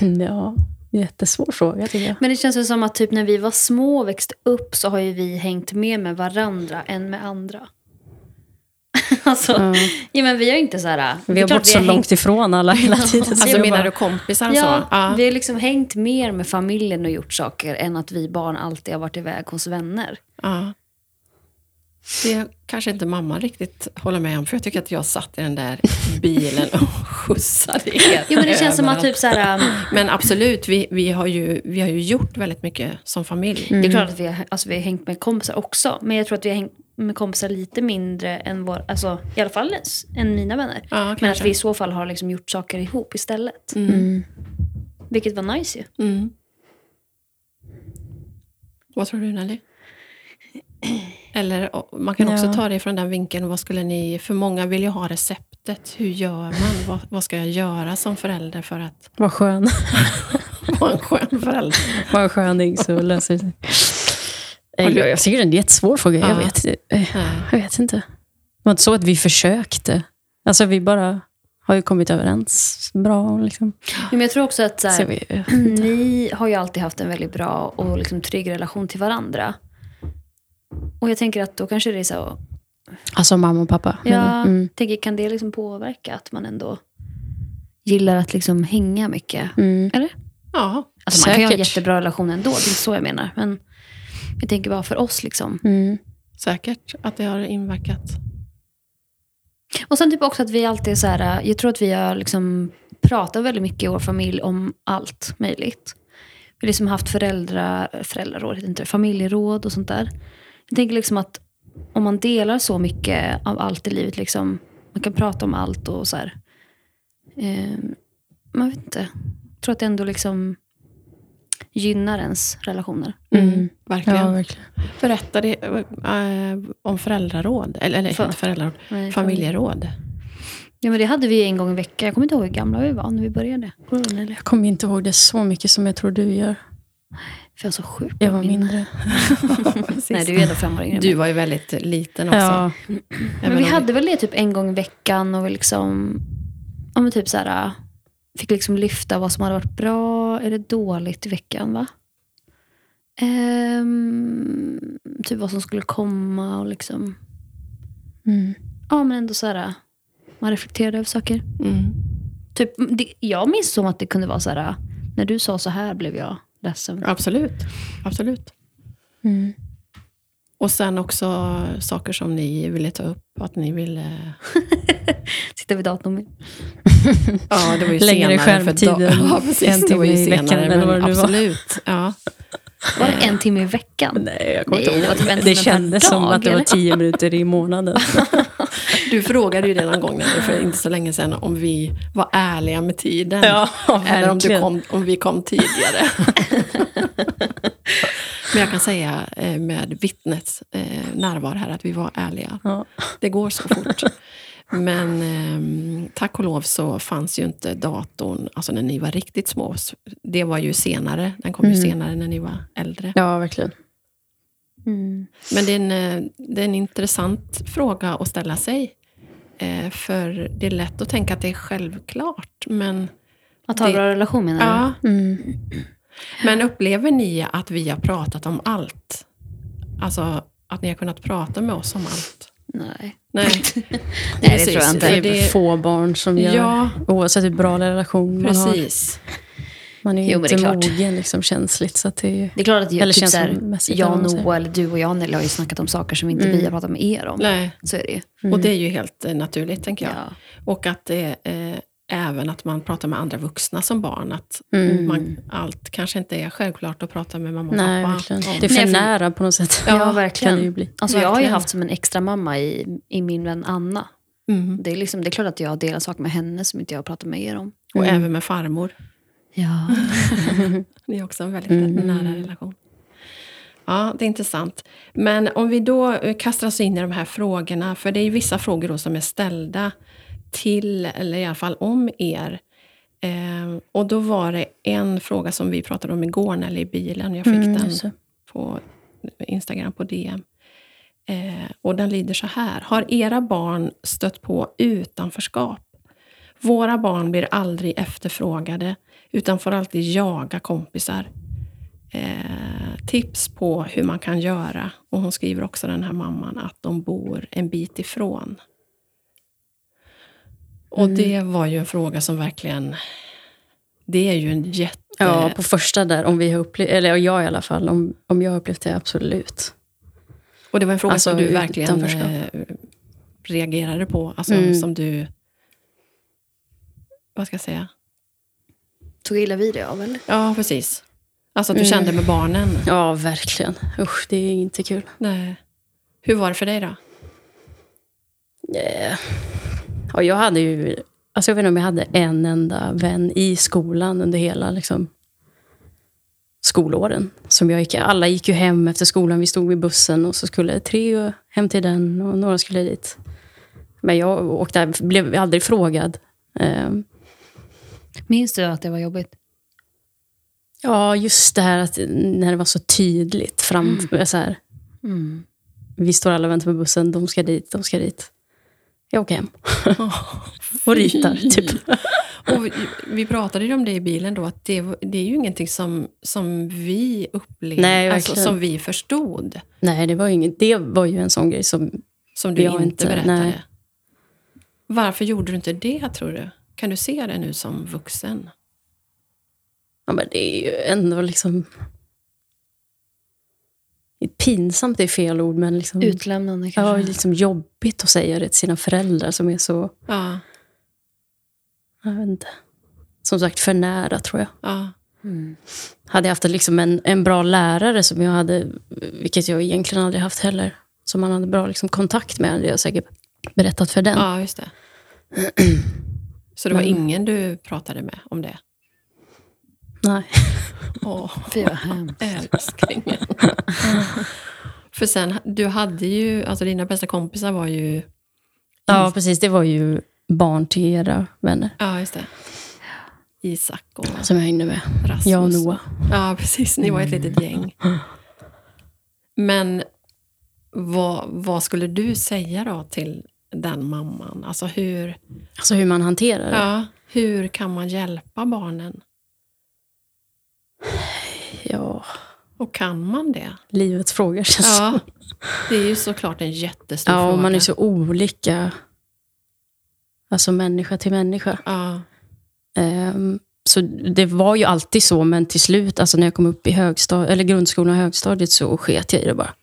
[laughs] Ja, jättesvår fråga tycker jag. Men det känns ju som att typ när vi var små och växte upp så har ju vi hängt mer med varandra än med andra. [laughs] alltså, Ja. ja, men vi har inte så här... det Vi har varit så hängt- långt ifrån alla hela tiden. så Alltså menar du kompisar och Ja, så? Ja. vi har liksom hängt mer med familjen och gjort saker än att vi barn alltid har varit iväg hos vänner. Ja. Det kanske inte mamma riktigt håller med om, för jag tycker att jag satt i den där bilen och [laughs] skjutsade er Jo, men det känns som att typ så här... um, [clears throat] Men absolut, vi, vi, har ju, vi har ju gjort väldigt mycket som familj. Det är klart att vi har, alltså, vi har hängt med kompisar också. Men jag tror att vi har hängt med kompisar lite mindre än vår, alltså, i alla fall än mina vänner. Ja, Men att vi i så fall har liksom gjort saker ihop istället. Mm. Vilket var nice ju. Mm. Vad tror du Nelly? Eller man kan också Ja. ta det från den vinkeln, vad skulle ni, för många vill ju ha receptet. Hur gör man? Vad, vad ska jag göra som förälder för att Vad skön. [laughs] vara en skön förälder? Var en sköning så löser det sig. Har du- Jag, jag tycker det är en jättesvår fråga. Jag, Ja. vet, eh, jag vet inte. Det var inte så att vi försökte. Alltså vi bara har ju kommit överens bra. Liksom. Men jag tror också att så Så här, vi, ni har ju alltid haft en väldigt bra och liksom trygg relation till varandra. Och jag tänker att då kanske det är så, alltså mamma och pappa. ja? Mm. tänker, kan det liksom påverka att man ändå gillar att liksom hänga mycket? Mm. Eller? Ja, Alltså man kan ju ha en Säkert. jättebra relation ändå, det är inte så jag menar. Men jag tänker bara för oss liksom. Mm. säkert att det har inverkat. Och sen typ också att vi alltid är så här, jag tror att vi har liksom pratat väldigt mycket i vår familj om allt möjligt. Vi har liksom haft föräldra, föräldraråd, inte familjeråd och sånt där. Jag tänker liksom att om man delar så mycket av allt i livet, liksom, man kan prata om allt och så här. Eh, man vet inte. Jag tror att det ändå liksom gynnar ens relationer. Mm. Verkligen. Ja, verkligen. Berätta det, eh, om föräldraråd, eller, eller För- inte föräldraråd, Nej, familjeråd. Ja, men det hade vi en gång i veckan. Jag kommer inte ihåg hur gamla vi var när vi började. Nelly? Jag kommer inte ihåg det så mycket som jag tror du gör. För jag är så sjukt Jag var mindre. [laughs] Nej, du är ändå fem år yngre Du var ju väldigt liten också. Ja, Men vi hade väl det typ en gång i veckan och vi liksom, ja men typ så här, fick liksom lyfta vad som hade varit bra eller dåligt i veckan va? Ehm, typ vad som skulle komma och liksom, mm. ja men ändå så här, man reflekterade över saker. Mm. Typ, det, jag minns som att det kunde vara så här, när du sa så här blev jag ledsen. Absolut. Absolut. Mm. Och sen också saker som ni ville ta upp. Att ni ville... [laughs] Sitta vid datorn. [laughs] Ja, det var ju Längre senare. för skärmtid än [laughs] ja, precis, en timme i veckan, eller vad det nu var. Absolut. Ja. Var det en timme i veckan? Nej, jag kommer inte det ihåg. Det per kändes som att det var tio minuter i månaden. [laughs] Du frågade ju det någon gång för inte så länge sedan om vi var ärliga med tiden. Ja, Eller om, du kom, om vi kom tidigare. [laughs] Men jag kan säga eh, med vittnets eh, närvaro här att vi var ärliga. Ja. Det går så fort. Men eh, tack och lov så fanns ju inte datorn alltså när ni var riktigt små. Det var ju senare. Den kom ju Mm. senare när ni var äldre. ja, verkligen. Mm. Men det är, en, eh, det är en intressant fråga att ställa sig. Eh, för det är lätt att tänka att det är självklart. Men, Att ha Det- bra relation menar du? ja, Mm. men upplever ni att vi har pratat om allt? Alltså att ni har kunnat prata med oss om allt? Nej. Nej, [laughs] Nej, det tror jag inte. Det är få barn som gör, Ja, oavsett hur bra relation man har. precis. Man är ju Jo, inte är mogen liksom, känsligt. Så att det är, Det är klart att jag, Eller typ så här, känslomässigt, jag eller du och jag Nelly har ju snackat om saker som inte Mm. vi har pratat med er om. Nej. Så är det ju. Och det är ju helt eh, naturligt, tänker jag. Ja. Och att det är eh, även att man pratar med andra vuxna som barn. Att mm. man, allt kanske inte är självklart att prata med mamma och Nej, pappa. verkligen. Det är för nära på något sätt. Ja, Kan det verkligen. ju bli. Alltså, jag har ju haft som en extra mamma i, i min vän Anna. Mm. Det är, liksom, det är klart att jag delar saker med henne som inte jag har pratat med er om. Och Mm. även med farmor. Ja. [laughs] Det är också en väldigt Mm. nära relation. Ja, det är intressant. Men om vi då eh, kastar oss in i de här frågorna, för det är ju vissa frågor då som är ställda till, eller i alla fall om er. Eh, och då var det en fråga som vi pratade om igår, när i bilen. Jag fick Mm, den det. på Instagram, på DM. Eh, och den lyder så här. Har era barn stött på utanförskap? Våra barn blir aldrig efterfrågade, utan får alltid jaga kompisar. Eh, tips på hur man kan göra. Och hon skriver också, den här mamman, att de bor en bit ifrån. Och Mm. det var ju en fråga som verkligen... Det är ju en jätte... Ja, på första där, om vi har upplevt, eller jag i alla fall, om, om jag har upplevt det, absolut. Och det var en fråga Alltså, som du verkligen eh, reagerade på. Alltså Mm. som du... Vad ska jag säga? Tog illa vid dig av eller? Ja, precis. Alltså att du Mm. kände med barnen. Ja, verkligen. Usch, det är inte kul. Nej. Hur var det för dig då? Eh, Ja, jag hade ju... Alltså jag vet inte om jag hade en enda vän i skolan under hela liksom, skolåren. Som jag gick, alla gick ju hem efter skolan. Vi stod vid bussen och så skulle tre hem till den och några skulle dit. Men jag åkte, blev aldrig frågad. Eh, Minns du att det var jobbigt? Ja, just det här att när det var så tydligt. Fram, så här, Mm. vi står alla och väntar på bussen, de ska dit, de ska dit. Jag åker hem [laughs] och ritar. Typ. [laughs] Och vi, vi pratade ju om det i bilen då, att det, det är ju ingenting som, som vi upplevde, Nej, alltså som vi förstod. Nej, det var, ju inget, det var ju en sån grej som... Som du inte, inte- berättade. nej. Varför gjorde du inte det, tror du? Kan du se det nu som vuxen? Ja, men det är ju ändå liksom... Pinsamt är fel ord, men liksom, Utlämnande ja, kanske? liksom jobbigt att säga det till sina föräldrar som är så... Ja. Jag vet inte. Som sagt, för nära tror jag. ja. Mm. Hade jag haft liksom en, en bra lärare, som jag hade, vilket jag egentligen aldrig haft heller, som man hade bra liksom, kontakt med, hade jag säkert berättat för den. Ja, just det. [clears throat] Så det var Men- ingen du pratade med om det? Nej. [laughs] Åh, Fy vad hemskt. älsklingen. [laughs] För sen, du hade ju, alltså dina bästa kompisar var ju... Ja, precis. Det var ju barn till era vänner. Ja, just det. Isak och Som jag hängde med. Rasmus. Jag och Noah. Ja, precis. Ni var ett litet gäng. Men vad, vad skulle du säga då till den mamman? Alltså hur, Alltså hur man hanterar det. ja, hur kan man hjälpa barnen? Ja, Och kan man det? livets fråga känns Ja, det är ju såklart en jättestor Ja, fråga. och man är så olika. Alltså människa till människa. Ja, Ehm, så det var ju alltid så, men till slut, alltså när jag kom upp i högstad eller grundskolan och högstadiet, så sket jag i det bara.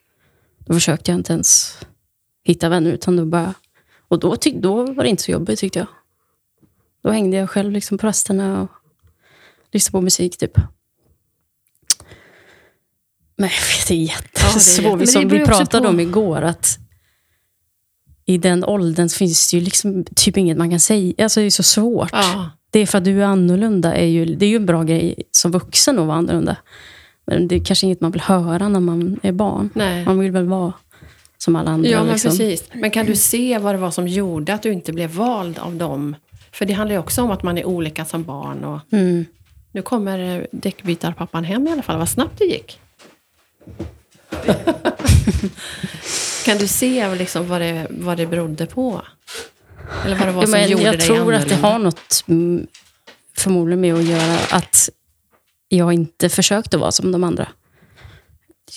Då försökte jag inte ens hitta vänner, utan då bara... Och då, tyck, då var det inte så jobbigt tyckte jag. Då hängde jag själv liksom på rasterna och lyssnade på musik typ. Men vet, det är jättesvårt. jätte- men Som vi pratade på- om igår, att i den åldern finns det ju liksom typ inget man kan säga. Alltså det är så svårt. ja, Det är för att du är annorlunda. Är ju, det är ju en bra grej som vuxen att vara annorlunda. Men det är kanske inget man vill höra när man är barn. nej. Man vill väl vara som alla andra. Ja, men liksom. precis. Men kan du se vad det var som gjorde att du inte blev vald av dem? För det handlar ju också om att man är olika som barn. Och Mm. nu kommer däckbytarpappan hem i alla fall. Vad snabbt det gick. [laughs] kan du se liksom vad, det, vad det berodde på? Eller vad det var Ja, som men gjorde jag dig tror att det annorlunda? har något mm, förmodligen med att göra att jag inte försökte vara som de andra.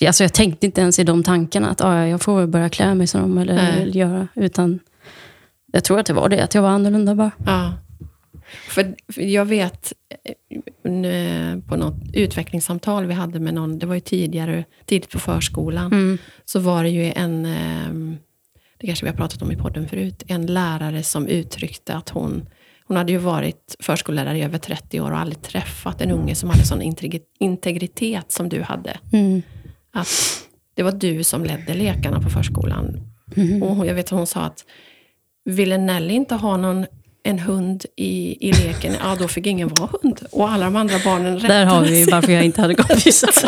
Alltså jag tänkte inte ens i de tankarna att ah, ja, jag får börja klä mig som dem eller Nej. göra. Utan jag tror att det var det, att jag var annorlunda bara. Ja. För, för jag vet eh, på något utvecklingssamtal vi hade med någon, det var ju tidigare, tidigt på förskolan, Mm. så var det ju en, ehm, det kanske vi har pratat om i podden förut, en lärare som uttryckte att hon, hon hade ju varit förskollärare i över 30 år och aldrig träffat en unge som hade sån integri- integritet som du hade. Mm. Att det var du som ledde lekarna på förskolan. Mm. Och jag vet att hon sa att ville Nelly inte ha någon, en hund i, i leken, ja då fick ingen vara hund. Och alla de andra barnen rättade Där har vi varför jag inte hade kompisar. [laughs]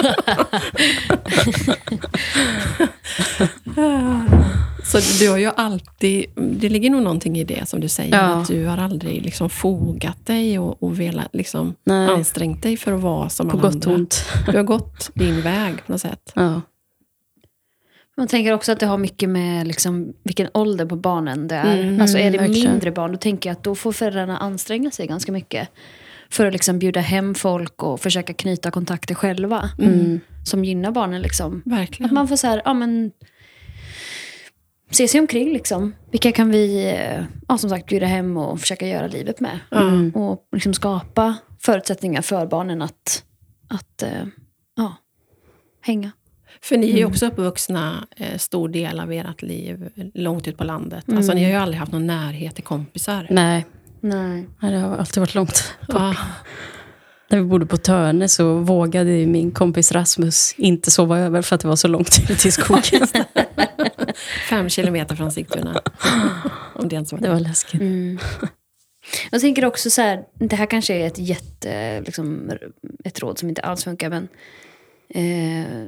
Så du har ju alltid, det ligger nog någonting i det som du säger, Ja. att du har aldrig liksom fogat dig och, och velat liksom ansträngt dig för att vara som På alla gott andra. och ont. Du har gått din väg på något sätt. Ja. Man tänker också att det har mycket med liksom, vilken ålder på barnen det är. Mm, alltså är det verkligen. mindre barn, då tänker jag att då får föräldrarna anstränga sig ganska mycket. För att liksom bjuda hem folk och försöka knyta kontakter själva. Mm. Som gynnar barnen. Liksom. Att Verkligen. man får så här, ja men... Se sig omkring liksom. Vilka kan vi, ja, som sagt, bjuda hem och försöka göra livet med. Mm. Och liksom skapa förutsättningar för barnen att, att eh, ja, hänga. För ni är Mm. ju också uppvuxna eh, stor del av ert liv långt ut på landet. Mm. Alltså ni har ju aldrig haft någon närhet till kompisar. Nej, Nej. nej, det har alltid varit långt. Ja, När vi bodde på Törne så vågade min kompis Rasmus inte sova över för att det var så långt ut i skogen. [laughs] fem kilometer från Sigtuna. Om det ens var Det var läskigt. Mm. Jag tänker också så här, det här kanske är ett jätte, liksom, ett råd som inte alls funkar, men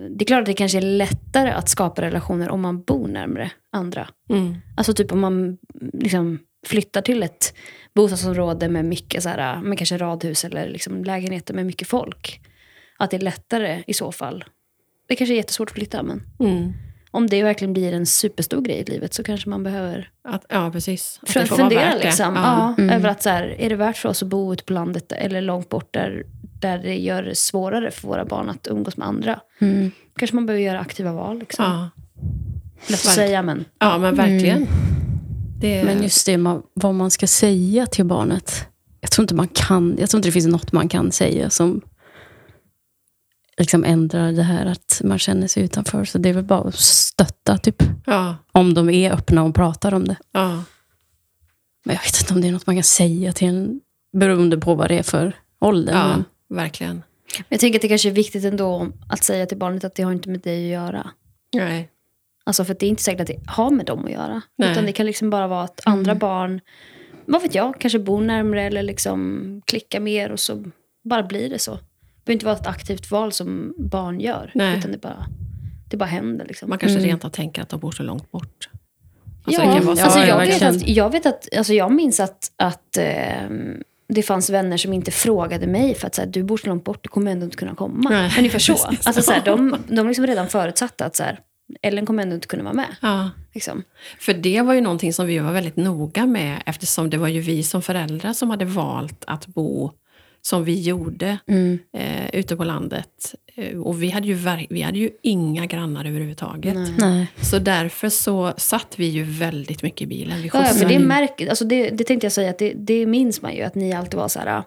det är klart att det kanske är lättare att skapa relationer om man bor närmare andra. Mm. Alltså typ om man liksom flyttar till ett bostadsområde med mycket så här, med kanske radhus eller liksom lägenheter med mycket folk. Att det är lättare i så fall. Det kanske är jättesvårt att flytta, men Mm. om det verkligen blir en superstor grej i livet så kanske man behöver Att, ja, precis. Att för vara fundera liksom. Ja. Ja, Mm. Över att så här, är det värt för oss att bo ute på landet eller långt bort där, där det gör det svårare för våra barn att umgås med andra. Mm. Kanske man behöver göra aktiva val. Liksom. Ja. Lätt att säga men. ja, men verkligen. Det, Men just det, vad man ska säga till barnet. Jag tror inte man kan, jag tror inte det finns något man kan säga som liksom ändrar det här att man känner sig utanför. Så det är väl bara att stötta, typ. ja, Om de är öppna och pratar om det. ja. Men jag vet inte om det är något man kan säga till en, beroende på vad det är för ålder. ja Men, verkligen. Men jag tänker att det kanske är viktigt ändå att säga till barnet att det har inte med dig att göra. Nej. Alltså för att det är inte säkert att det har med dem att göra. Nej. Utan det kan liksom bara vara att andra barn, vad vet jag, kanske bor närmare eller liksom klickar mer och så bara blir det så. Det behöver inte vara ett aktivt val som barn gör. Nej. Utan det bara, det bara händer. Liksom. Man kanske Mm. rent av tänker att de bor så långt bort. Alltså, ja, alltså Ja, jag, ja, vet att, jag vet att, alltså jag minns att, att eh, det fanns vänner som inte frågade mig för att så här, du bor så långt bort, du kommer ändå inte kunna komma. Nej, [laughs] Ungefär så. Alltså, så här, de, [laughs] de liksom redan förutsatte att så här, Ellen kommer ändå inte kunna vara med. Ja. Liksom. För det var ju någonting som vi var väldigt noga med eftersom det var ju vi som föräldrar som hade valt att bo som vi gjorde Mm. eh, ute på landet. Eh, och vi hade, ju vi hade ju inga grannar överhuvudtaget. Nej. Så därför så satt vi ju väldigt mycket i bilen. Vi Ja, för det, märk, alltså det, det tänkte jag säga, att det, det minns man ju. Att ni alltid var så här,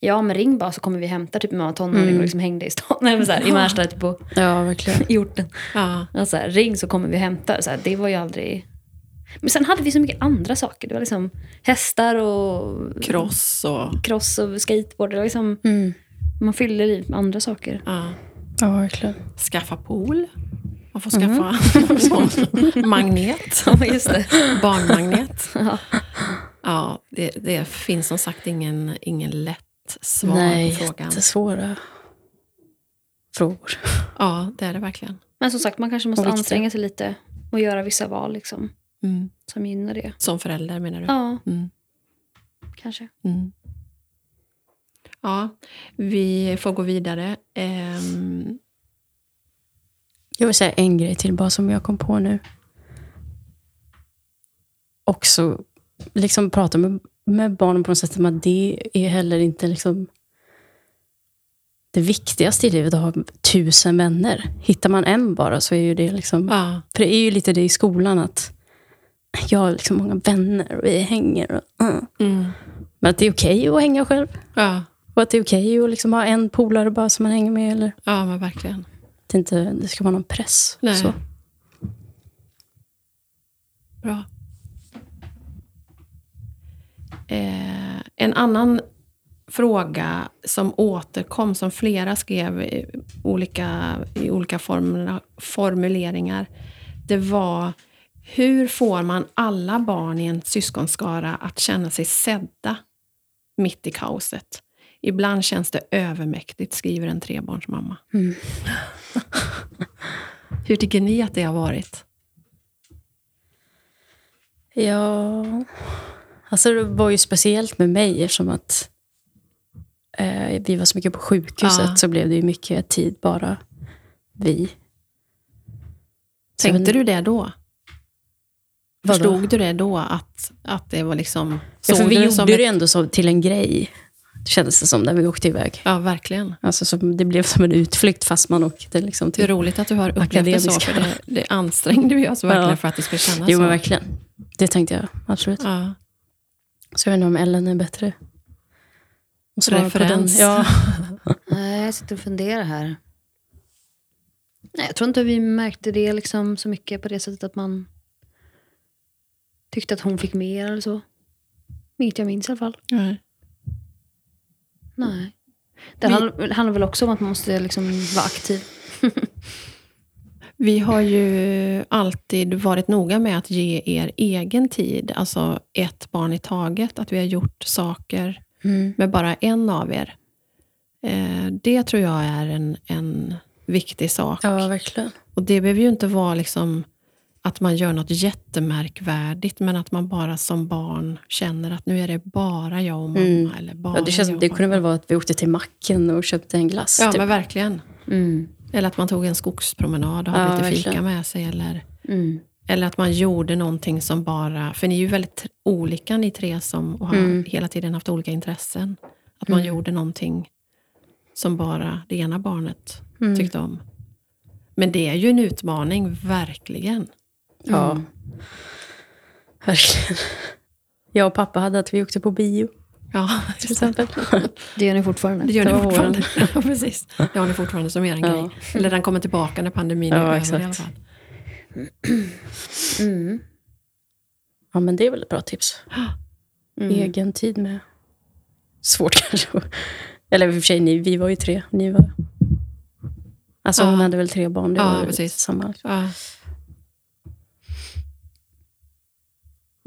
ja men ring bara så kommer vi hämta. Typ när man var tonåring Mm. och liksom hängde i stan. [laughs] Nej, men så här, I Märsta, [laughs] typ på Ja, verkligen. [laughs] i orten. ja. Alltså, här, ring så kommer vi hämta. Så här, det var ju aldrig... Men sen hade vi så mycket andra saker. Det var liksom hästar och Cross och... cross och skateboard. Det var liksom, Mm. man fyllde livet med andra saker. Ja. Ja, verkligen. Skaffa pool. Man får skaffa [laughs] sån magnet. [laughs] Ja, just det. Barnmagnet. [laughs] Ja. Ja, det, det finns som sagt ingen, ingen lätt svar Nej, på frågan. jättesvåra frågor. Ja, det är det verkligen. Men som sagt, man kanske måste anstränga sig lite och göra vissa val liksom, Mm. som gynnar det. Som förälder menar du? Ja, Mm. kanske. Mm. Ja, vi får gå vidare. Ehm, Jag vill säga en grej till bara som jag kom på nu. Också liksom prata med, med barnen på något sätt om att det är heller inte liksom det viktigaste i livet att ha tusen vänner. Hittar man en bara så är ju det liksom... ja, För det är ju lite det i skolan att jag har liksom många vänner och vi hänger. Och, uh. mm, Men att det är okej att hänga själv. ja, Och att det är okej att liksom ha en polare bara som man hänger med. Eller ja, men verkligen. att det inte det ska vara någon press. Nej. Så. Bra. Eh, en annan fråga som återkom, som flera skrev i olika, i olika former, formuleringar, det var hur får man alla barn i en syskonskara att känna sig sedda mitt i kaoset? Ibland känns det övermäktigt, skriver en trebarnsmamma. Mm. [laughs] Hur tycker ni att det har varit? Ja, alltså det var ju speciellt med mig eftersom att eh, vi var så mycket på sjukhuset Ja. så blev det ju mycket tid bara vi. Tänkte du det då? Vadå? Förstod du det då? Att, att det var liksom... Ja, för vi du gjorde som det ändå så, till en grej, kändes det som, när vi åkte iväg. Ja, verkligen. Alltså, så det blev som en utflykt fast man åkte liksom Det är till... roligt att du har upplevt det så, Akademiska. för det, det ansträngde vi oss verkligen Ja. för att det skulle kännas Jo, så. men verkligen. Det tänkte jag absolut. Ja. Så jag vet inte om Ellen är bättre. Referens. Ja. [laughs] Nej, jag sitter och funderar här. Nej, jag tror inte vi märkte det liksom så mycket på det sättet att man tyckte att hon fick mer eller så. Inget jag minns i alla fall. Nej. Nej. Det Vi- handlar, handlar väl också om att man måste liksom vara aktiv. Vi har ju alltid varit noga med att ge er egen tid, alltså ett barn i taget. Att vi har gjort saker Mm. med bara en av er. Eh, det tror jag är en, en viktig sak. ja, verkligen. Och det behöver ju inte vara liksom att man gör något jättemärkvärdigt, men att man bara som barn känner att nu är det bara jag och mamma. Mm. Eller bara Ja, det, känns, det kunde väl vara att vi åkte till macken och köpte en glass. Ja, typ. men verkligen. Mm. Eller att man tog en skogspromenad och hade Ja, lite fika verkligen. med sig. Eller, Mm. eller att man gjorde någonting som bara... För ni är ju väldigt olika ni tre som och har Mm. hela tiden haft olika intressen. Att man Mm. gjorde någonting som bara det ena barnet Mm. tyckte om. Men det är ju en utmaning, verkligen. Ja, Mm. verkligen. Jag och pappa hade att vi åkte på bio, Ja, till exempel. Det gör ni fortfarande. Det gör ni fortfarande. [laughs] Ja, precis. Det har ni fortfarande som er Ja. grej. Eller den kommer tillbaka när pandemin är Ja, över i alla fall. Mm. Ja, men det är väl ett bra tips. [gasps] Mm. Egen tid med... Svårt [laughs] kanske. Eller i och för sig, ni, vi var ju tre. Ni var... Alltså Ja. hon hade väl tre barn. Det Ja, var precis. samma. Ja.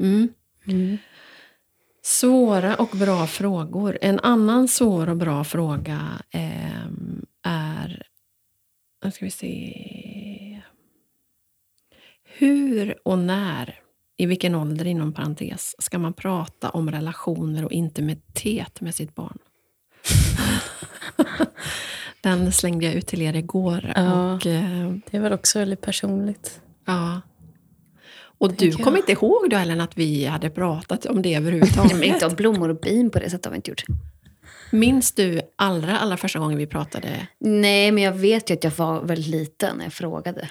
Mm. Mm. Svåra och bra frågor. En annan svår och bra fråga ehm, är... Nu ska vi se. Hur och när i vilken ålder, inom parentes, ska man prata om relationer och intimitet med sitt barn? [laughs] Den slängde jag ut till er igår. Ja. Och, eh, Det väl också väldigt personligt. ja. Och du kommer inte ihåg då, Ellen, att vi hade pratat om det överhuvudtaget? Men [laughs] inte om blommor och bin på det sättet har vi inte gjort. Minns du allra, allra första gången vi pratade? Nej, men jag vet ju att jag var väldigt liten när jag frågade.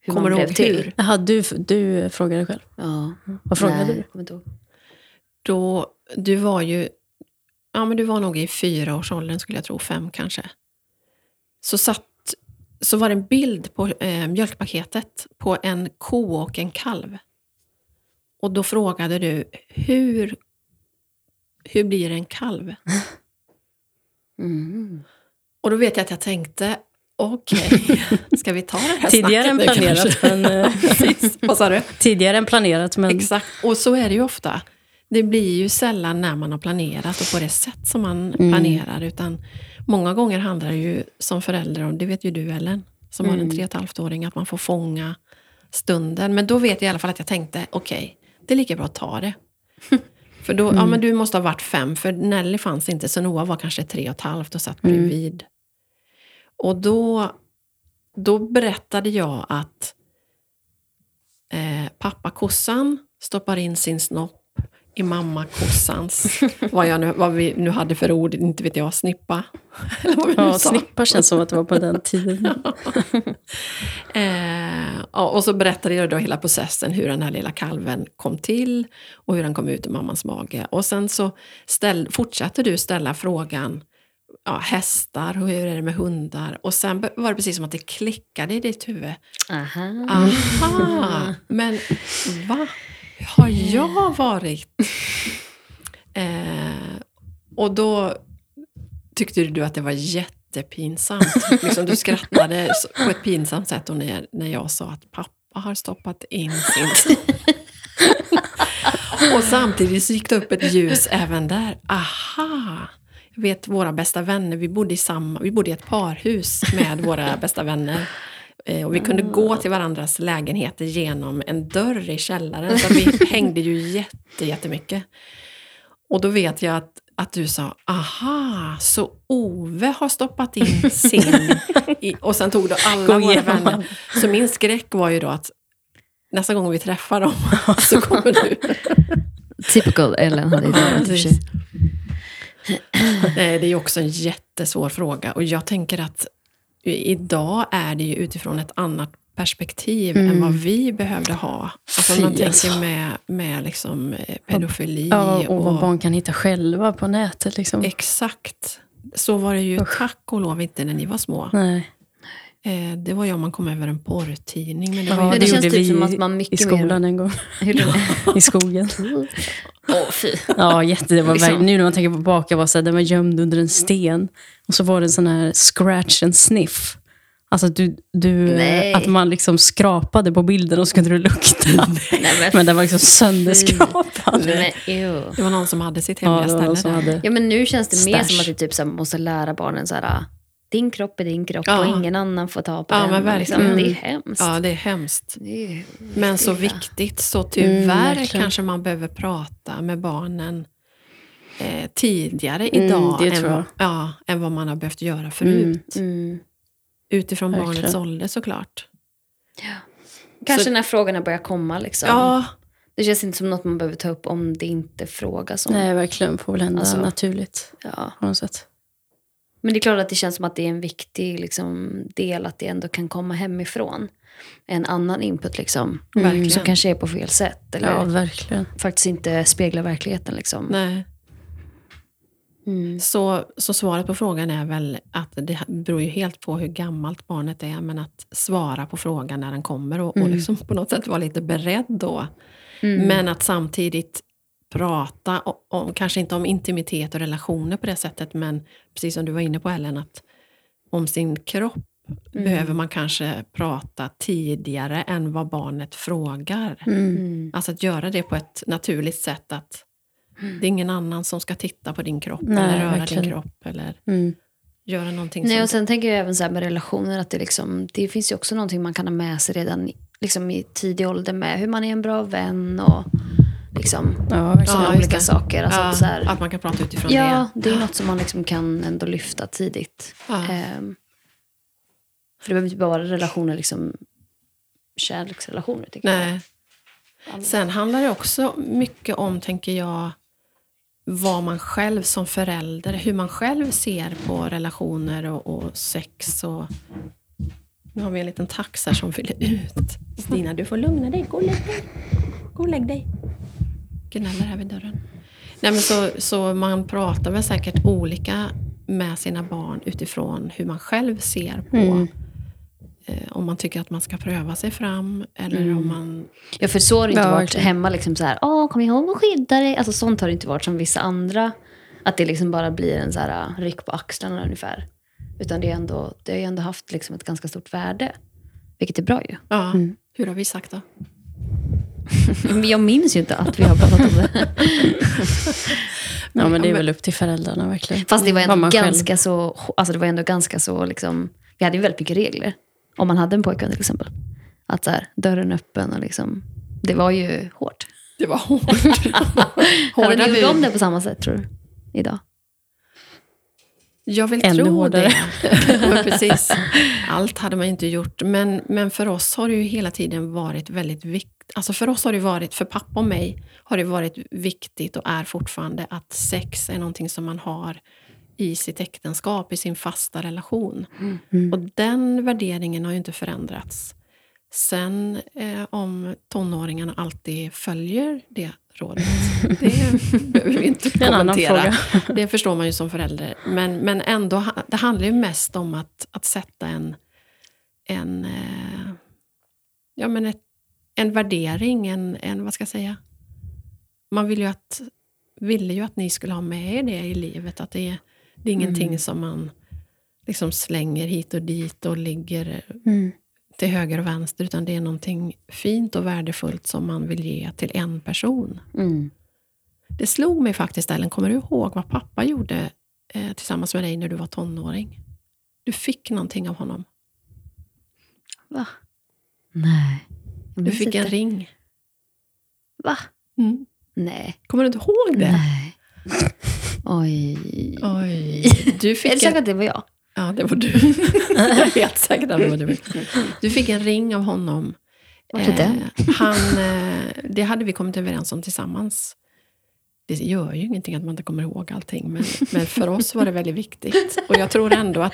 Hur Kommer man du ihåg till. hur? Jaha, du, du frågade själv. Ja. Vad frågade Nej, du? kommer inte ihåg. Då, du var ju, ja men du var nog i fyra års åldern skulle jag tro, fem kanske. Så satt, så var det en bild på eh, mjölkpaketet på en ko och en kalv. Och då frågade du, hur, hur blir en kalv? [laughs] Mm. Och då vet jag att jag tänkte, okej, [laughs] ska vi ta det här Tidigare än snacket nu planerat, men, [laughs] eh, Precis, vad sa du? Tidigare än planerat, men Exakt, och så är det ju ofta. Det blir ju sällan när man har planerat och på det sätt som man Mm. planerar. Utan många gånger handlar det ju som förälder, och det vet ju du Ellen, som har en Mm. tre och ett halvt åring att man får fånga stunden. Men då vet jag i alla fall att jag tänkte, okej, det är lika bra att ta det. [laughs] För då, Mm. ja men du måste ha varit fem, för Nelly fanns inte, så Noah var kanske tre och ett halvt och satt Mm. bredvid. Och då, då berättade jag att eh, pappa kossan stoppar in sin snopp i mamma kossans, vad, jag nu, vad vi nu hade för ord, inte vet jag, snippa. [laughs] Eller vad vi nu ja, sa. snippa känns som att det var på den tiden. [laughs] Eh, och så berättade jag då hela processen, hur den här lilla kalven kom till och hur den kom ut ur mammans mage. Och sen så ställ, fortsatte du ställa frågan, ja, hästar, hur är det med hundar? Och sen var det precis som att det klickade i ditt huvud. Aha. Aha, men va? Har jag varit? [laughs] Eh, och då tyckte du att det var jättepinsamt. Liksom, du skrattade på ett pinsamt sätt och när, när jag sa att pappa har stoppat in sin [laughs] Och samtidigt så gick det upp ett ljus även där. Aha! Jag vet våra bästa vänner, vi bodde i, samma, vi bodde i ett parhus med våra bästa vänner. Eh, Och vi kunde gå till varandras lägenheter genom en dörr i källaren. Så vi [laughs] hängde ju jätte, jättemycket. Och då vet jag att, att du sa, aha, så Ove har stoppat in sin... I, [laughs] och sen tog du alla våra vänner. Så min skräck var ju då att nästa gång vi träffar dem [laughs] så kommer du... Typical Ellen hade det för sig. Nej, det är också en jättesvår fråga och jag tänker att idag är det ju utifrån ett annat perspektiv än vad vi behövde ha. Alltså man alltså. tänker med, med liksom eh, pedofili Ja, och vad och... barn kan hitta själva på nätet. Liksom. Exakt. Så var det ju tack och lov inte när ni var små. Nej. Eh, det var ju om man kom över en porrtidning. Men det Ja, var ju det det, känns typ som att man mycket i skolan en gång. [laughs] [laughs] I skogen. [laughs] Åh, fy. Ja, jätte, det var Liksom. Nu när man tänker på baka var så här, den var gömd under en sten. Och så var det en sån här scratch and sniff. Alltså att, du, du, Nej. att man liksom skrapade på bilden och så kunde du lukta. Nej, Men den var liksom sönderskrapad. Men. Det var någon som hade sitt Ja, hemliga var ställe hade... Ja, men nu känns det mer Stash. som att vi typ så måste lära barnen så här, din kropp är din kropp Ja. och ingen annan får ta på Ja, den. men verkligen. Liksom. Det är Mm. hemskt. Ja, det är hemskt. Det är Men så viktigt, så Mm, tyvärr verkligen. kanske man behöver prata med barnen eh, tidigare Mm, idag det än, ja, än vad man har behövt göra förut. Mm. Utifrån Verkligen. barnets ålder såklart. Kanske Så- när frågorna börjar komma. Liksom. Ja, Det känns inte som något man behöver ta upp om det inte frågas om. Nej, verkligen. Får väl hända Alltså. naturligt Ja. på något sätt. Men det är klart att det känns som att det är en viktig liksom, del att det ändå kan komma hemifrån. En annan input liksom. Verkligen. Som kanske är på fel sätt. Eller Ja, verkligen. faktiskt inte speglar verkligheten. Liksom. nej. Mm. Så, så svaret på frågan är väl att det beror ju helt på hur gammalt barnet är, men att svara på frågan när den kommer och, och Mm. liksom på något sätt vara lite beredd då. Mm. Men att samtidigt prata om, kanske inte om intimitet och relationer på det sättet, men precis som du var inne på Ellen, att om sin kropp Mm. behöver man kanske prata tidigare än vad barnet frågar. Mm. Mm. Alltså att göra det på ett naturligt sätt att det är ingen annan som ska titta på din kropp Nej, eller röra verkligen. din kropp eller Mm. göra någonting Nej, och sen tänker jag även så med relationer att det, liksom, det finns ju också någonting man kan ha med sig redan liksom i tidig ålder med hur man är en bra vän och liksom Ja, Ja, olika det. saker. Alltså ja, att så här, att man kan prata utifrån ja, det. det är något som man liksom kan ändå lyfta tidigt. Ja. Ehm, för det behöver inte bara vara relationer, liksom kärleksrelationer. Tycker Nej. Sen handlar det också mycket om, tänker jag, vad man själv som förälder, hur man själv ser på relationer och, och sex. Och... Nu har vi en liten tax här som fyller ut. Stina, du får lugna dig. Gå och lägg dig. Gå och lägg dig. Gnäller här vid dörren. Nej, men så, så man pratar väl säkert olika med sina barn utifrån hur man själv ser på Mm. eh, om man tycker att man ska pröva sig fram eller Mm. om man Ja, för så har det inte Ja, varit hemma. Liksom så här, Åh, kom ihåg att skydda dig. Alltså, sånt har det inte varit som vissa andra. Att det liksom bara blir en så här, uh, ryck på axlarna ungefär. Utan det, är ändå, det har ju ändå haft liksom ett ganska stort värde. Vilket är bra ju. Ja, Mm. hur har vi sagt då? Men [laughs] jag minns ju inte att vi har pratat om det. Ja, men det är väl upp till föräldrarna verkligen. Fast det var ändå själv- ganska så... Alltså det var ändå ganska så liksom... Vi hade ju väldigt mycket regler. Om man hade en pojkvän till exempel. Att så här, dörren öppen och liksom... Det var ju hårt. Det var hårt. [laughs] Hade ni gjort om det på samma sätt tror du? Idag? Jag vill Ännu tro hårdare. det. [laughs] Precis. Allt hade man inte gjort. Men, men för oss har det ju hela tiden varit väldigt viktigt. Alltså för oss har det varit, för pappa och mig, har det varit viktigt och är fortfarande att sex är någonting som man har i sitt äktenskap, i sin fasta relation. Mm. Och den värderingen har ju inte förändrats. Sen eh, om tonåringarna alltid följer det rådet, [laughs] det behöver vi inte kommentera. [laughs] Det förstår man ju som förälder. Men, men ändå, det handlar ju mest om att, att sätta en, en, eh, ja, men ett, en värdering, en, en, vad ska jag säga? Man vill ju att, ville ju att ni skulle ha med er det i livet. Att det, är- det är ingenting Mm. som man liksom slänger hit och dit och ligger Mm. till höger och vänster, utan det är någonting fint och värdefullt som man vill ge till en person. Mm. Det slog mig faktiskt, Ellen, kommer du ihåg vad pappa gjorde eh, tillsammans med dig när du var tonåring? Du fick någonting av honom. Va? Nej. Du fick en ring. Va? Mm. Nej. Kommer du inte ihåg det? Nej. Oj. Oj. Du Är det fick säkert att det var jag? Ja, det var du. [laughs] Jag är helt säker att det var du. Du fick en ring av honom. Vart är den? han, eh, det hade vi kommit överens om tillsammans. Det gör ju ingenting att man inte kommer ihåg allting, men, men för oss var det väldigt viktigt. Och jag tror ändå att,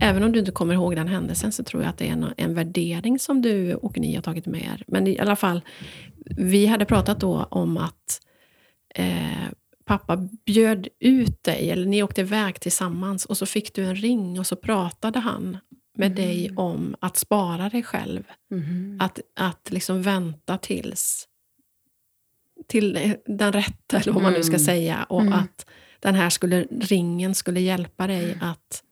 även om du inte kommer ihåg den händelsen, så tror jag att det är en, en värdering som du och ni har tagit med er. Men i alla fall, vi hade pratat då om att eh, pappa bjöd ut dig, eller ni åkte iväg tillsammans, och så fick du en ring och så pratade han med dig om att spara dig själv. Mhm. Att, att liksom vänta tills till eh, den rätta, eller vad man nu ska Mm. säga. Och Mm. att den här skulle, ringen skulle hjälpa dig att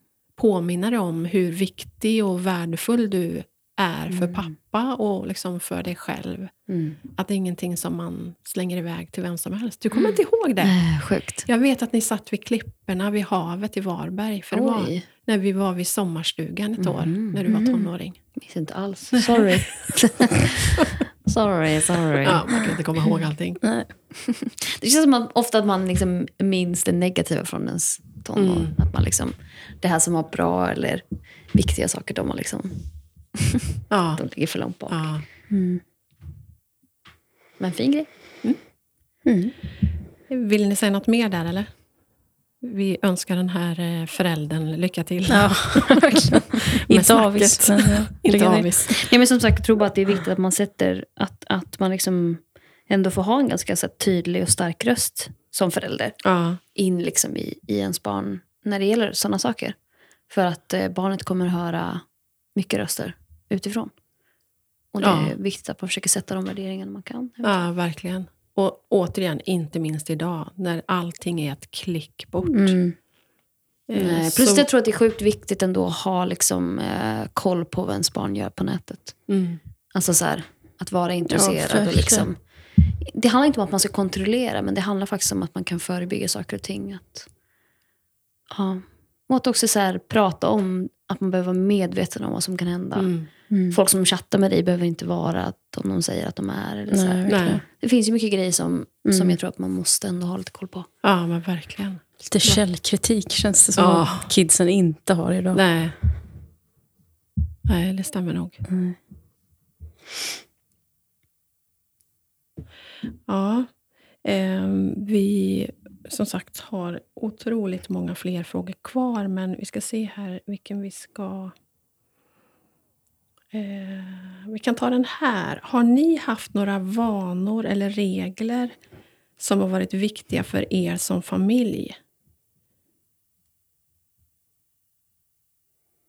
påminna dig om hur viktig och värdefull du är för Mm. pappa och liksom för dig själv. Mm. Att det är ingenting som man slänger iväg till vem som helst. Du kommer inte ihåg det? Nej, sjukt. Jag vet att ni satt vid klipporna vid havet i Varberg. För det var när vi var vid sommarstugan ett år, Mhm. när du var Mhm. tonåring. Minns inte alls. Sorry. [laughs] sorry, sorry. Ja, man kan inte komma ihåg allting. [laughs] Det känns som att ofta att man liksom minns det negativa från ens tonår. Mm. Att man liksom, det här som var bra eller viktiga saker, de, har liksom, [laughs] Ja. de ligger för långt bak. ja. Men fin grej. Vill ni säga något mer där eller? Vi önskar den här eh, föräldern lycka till. Ja, [laughs] verkligen. Inte [laughs] ja, Inte avis. Ja, men som sagt, jag tror bara att det är viktigt att man sätter, att, att man liksom ändå får ha en ganska så här, tydlig och stark röst som förälder. Ja. in liksom i, i ens barn när det gäller sådana saker. För att eh, barnet kommer höra mycket röster utifrån. Och det Ja. är viktigt att man försöker sätta de värderingarna man kan. ja, verkligen. Och återigen, inte minst idag, när allting är ett klick bort. Mm. Eh, Nej, plus så- jag tror att det är sjukt viktigt ändå att ha liksom, eh, koll på vad ens barn gör på nätet. Mm. Alltså så här, att vara intresserad. och verkligen. liksom, det handlar inte om att man ska kontrollera, men det handlar faktiskt om att man kan förebygga saker och ting. Att, ja. Och att också så här, prata om att man behöver vara medveten om vad som kan hända. Mm. Mm. Folk som chattar med dig behöver inte vara att om de säger att de är. Eller så. Nej. Nej. Det finns ju mycket grejer som, Mm. som jag tror att man måste ändå ha lite koll på. Ja, men verkligen. Lite källkritik känns det som Ja. att kidsen inte har idag. Nej. Nej, det stämmer nog. Nej. Ja, eh, vi som sagt har otroligt många fler frågor kvar, men vi ska se här vilken vi ska... Eh, vi kan ta den här. Har ni haft några vanor eller regler som har varit viktiga för er som familj?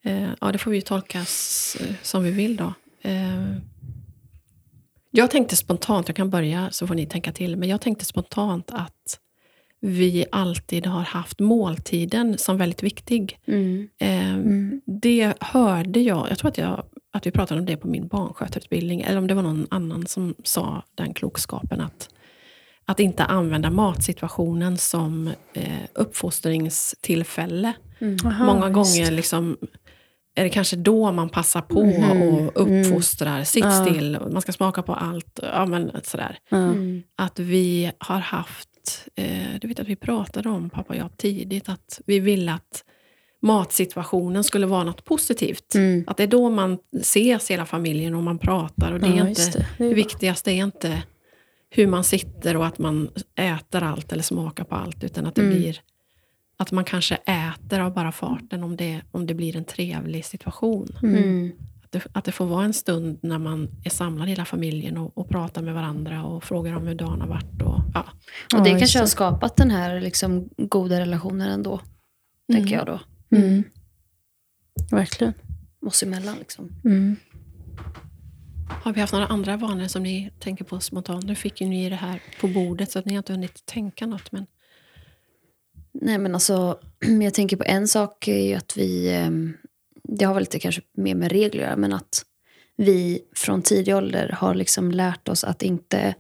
Eh, ja, det får vi ju tolkas som vi vill då. Eh, jag tänkte spontant, jag kan börja så får ni tänka till, men jag tänkte spontant att vi alltid har haft måltiden som väldigt viktig. Mm. Eh, Mm. Det hörde jag, jag tror att, jag, att vi pratade om det på min barnskötarutbildning, eller om det var någon annan som sa den klokskapen att, att inte använda matsituationen som eh, uppfostringstillfälle. Aha, Många gånger liksom, är det kanske då man passar på Mhm. och uppfostrar. Sitt Ja. still, man ska smaka på allt. Ja, men sådär. Mm. Att vi har haft, eh, du vet att vi pratade om, pappa och jag, tidigt, att vi ville att matsituationen skulle vara något positivt. Mm. Att det är då man ses hela familjen och man pratar. Och det, är Ja, inte, just det. det. Det är viktigaste är inte hur man sitter och att man äter allt eller smakar på allt. Utan att det Mm. blir att man kanske äter av bara farten om det, om det blir en trevlig situation. Mm. Mm. Att det, att det får vara en stund när man är samlad hela familjen och, och pratar med varandra och frågar om hur dagen har varit. Och, ja. Och det Ja, kanske har skapat den här liksom, goda relationen ändå. Tänker jag då. Mm. Verkligen. Oss emellan. Liksom. Mm. Har vi haft några andra vanor som ni tänker på spontant? Nu fick ju ni det här på bordet så att ni har inte hunnit tänka något. Men, Nej men alltså, [clears throat] jag tänker på en sak är ju att vi, ehm, det har väl lite kanske mer med regler att göra, men att vi från tidig ålder har liksom lärt oss att, inte,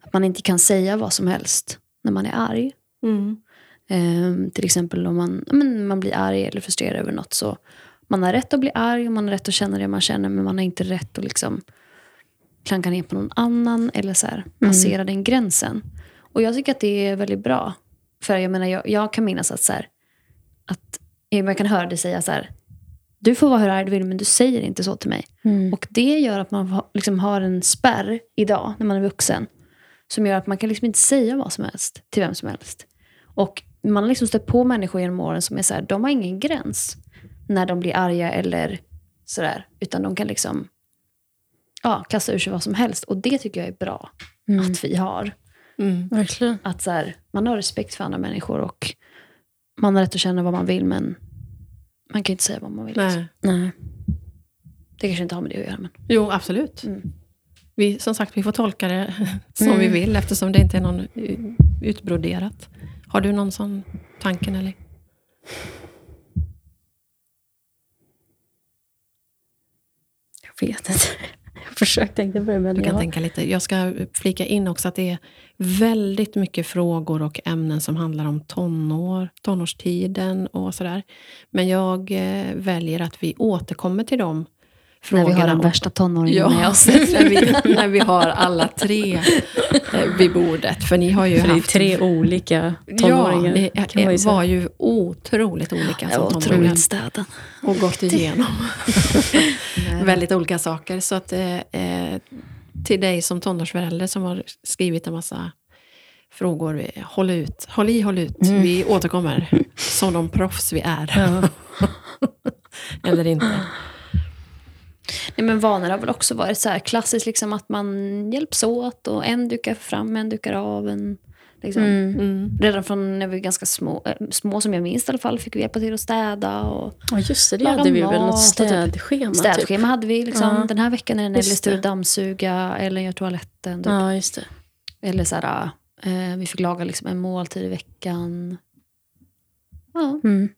att man inte kan säga vad som helst när man är arg. Ehm, till exempel om man, men man blir arg eller frustrerad över något så man har rätt att bli arg och man har rätt att känna det man känner men man har inte rätt att liksom klanka ner på någon annan eller så här, passera den gränsen. Och jag tycker att det är väldigt bra. För jag menar, jag, jag kan minnas att så här, att jag kan höra dig säga så här, du får vara hur arg du vill men du säger inte så till mig. Mm. Och det gör att man liksom har en spärr idag när man är vuxen. Som gör att man kan liksom inte säga vad som helst till vem som helst. Och man har liksom stött på människor genom åren som är så här, de har ingen gräns när de blir arga eller sådär. Utan de kan liksom ja, kasta ur sig vad som helst. Och det tycker jag är bra Mm. att vi har. Mm. Verkligen. Att så här, man har respekt för andra människor och man har rätt att känna vad man vill men man kan inte säga vad man vill. Nej. Nej. Det kanske inte har med det att göra. Men. Jo, absolut. Mm. Vi, som sagt, vi får tolka det [laughs] som Mm. vi vill eftersom det inte är någon utbroderat. Har du någon sån tanken eller? Jag vet inte. [laughs] Jag försökte tänkte börja med Du kan ja. tänka lite. Jag ska flika in också att det är väldigt mycket frågor och ämnen som handlar om tonår, tonårstiden och sådär. Men jag eh, väljer att vi återkommer till dem När frågorna. vi har den och- värsta tonåringen Ja, med oss. [laughs] när, vi, när vi har alla tre eh, vid bordet. För ni har ju För det är haft... tre olika tonåringar. Ja, det kan man ju var ju otroligt olika som var tonåringar. otroligt städad. Och gått igenom [laughs] väldigt olika saker. Så att, eh, eh, till dig som tonårsförälder som har skrivit en massa frågor, håll ut. Håll i, håll ut. Mm. Vi återkommer som de proffs vi är. Ja. [laughs] Eller inte. Nej, men vanor har väl också varit så här klassiskt liksom att man hjälps åt och en dukar fram, en dukar av. En, liksom. Mm. Mm. Redan från när vi var ganska små, äh, små som jag minns i alla fall, fick vi hjälpa till att städa. Och Ja, just det. Det hade vi väl något typ städschema. städschema hade vi. Liksom. Ja. Den här veckan är det Nelly det. dammsuga, eller gör toaletten. Typ. Typ. Ja, just det. Eller så här, eh, vi fick laga liksom en måltid i veckan. Ja, Mm.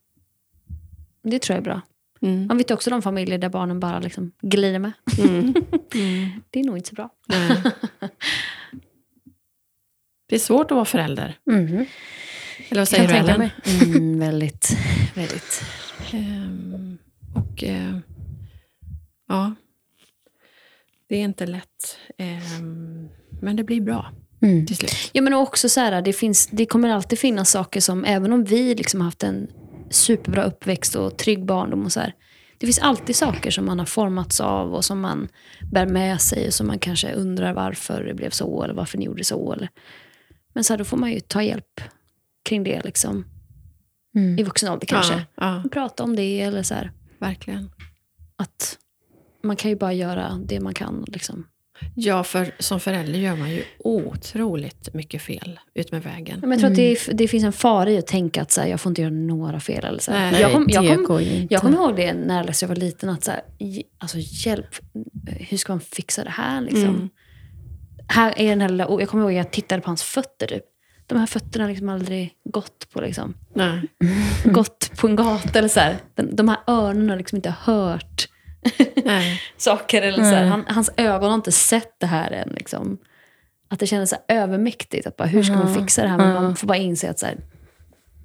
det tror jag är bra. Mm. Man vet ju också de familjer där barnen bara liksom glider med. Mm. Mm. [laughs] Det är nog inte så bra. [laughs] Det är svårt att vara förälder. Mm. Eller vad säger du Ellen? Mm, väldigt, [laughs] väldigt. Ehm, Och eh, ja, det är inte lätt. Eh, men det blir bra Mm. till slut. Ja, men också så här, det, finns, det kommer alltid finnas saker som, även om vi liksom har haft en superbra uppväxt och trygg barndom och så här, det finns alltid saker som man har formats av och som man bär med sig och som man kanske undrar varför det blev så eller varför ni gjorde så. Eller. Men så här, då får man ju ta hjälp kring det liksom, Mm. i vuxen ålder kanske. Ja, ja, Prata om det eller så här, verkligen. att man kan ju bara göra det man kan. Liksom. Ja, för som förälder gör man ju otroligt mycket fel ut med vägen. Men jag tror att det, är- det finns en fara i att tänka att så här, jag får inte göra några fel. Eller så här. Nej, jag kom, jag kom, går ju inte. Jag kommer ihåg det när jag var liten, att så här, alltså hjälp, hur ska man fixa det här liksom? Mm. Här är den här lilla, och jag kommer ihåg att jag tittade på hans fötter typ. De här fötterna har liksom aldrig gått på, liksom, Nej. [laughs] gått på en gata eller så här. De, de här öronen har liksom inte hört Nej. [laughs] saker. Eller så. Han, hans ögon har inte sett det här än. Liksom. Att det kändes så här övermäktigt. Att bara, hur ska man fixa det här? Men man får bara inse att så här,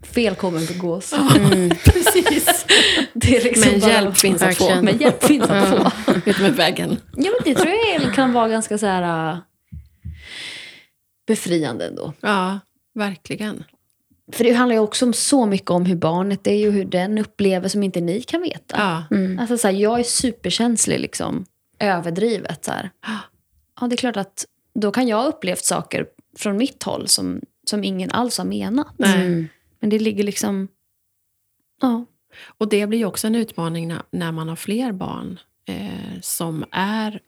fel kommer inte gås. [laughs] Precis. Det är liksom Men bara- hjälp finns att få. Men hjälp finns att få. Ut med vägen. Ja, men det tror jag är- kan vara ganska så här, befriande ändå. Ja, verkligen. För det handlar ju också om så mycket om hur barnet är och hur den upplever som inte ni kan veta. Ja. Mm. Alltså, så här, jag är superkänslig, liksom, överdrivet. Så här. Ja, det är klart att då kan jag ha upplevt saker från mitt håll som, som ingen alls har menat. Nej. Mm. Men det ligger liksom... Ja. Och det blir ju också en utmaning när, när man har fler barn eh, som är,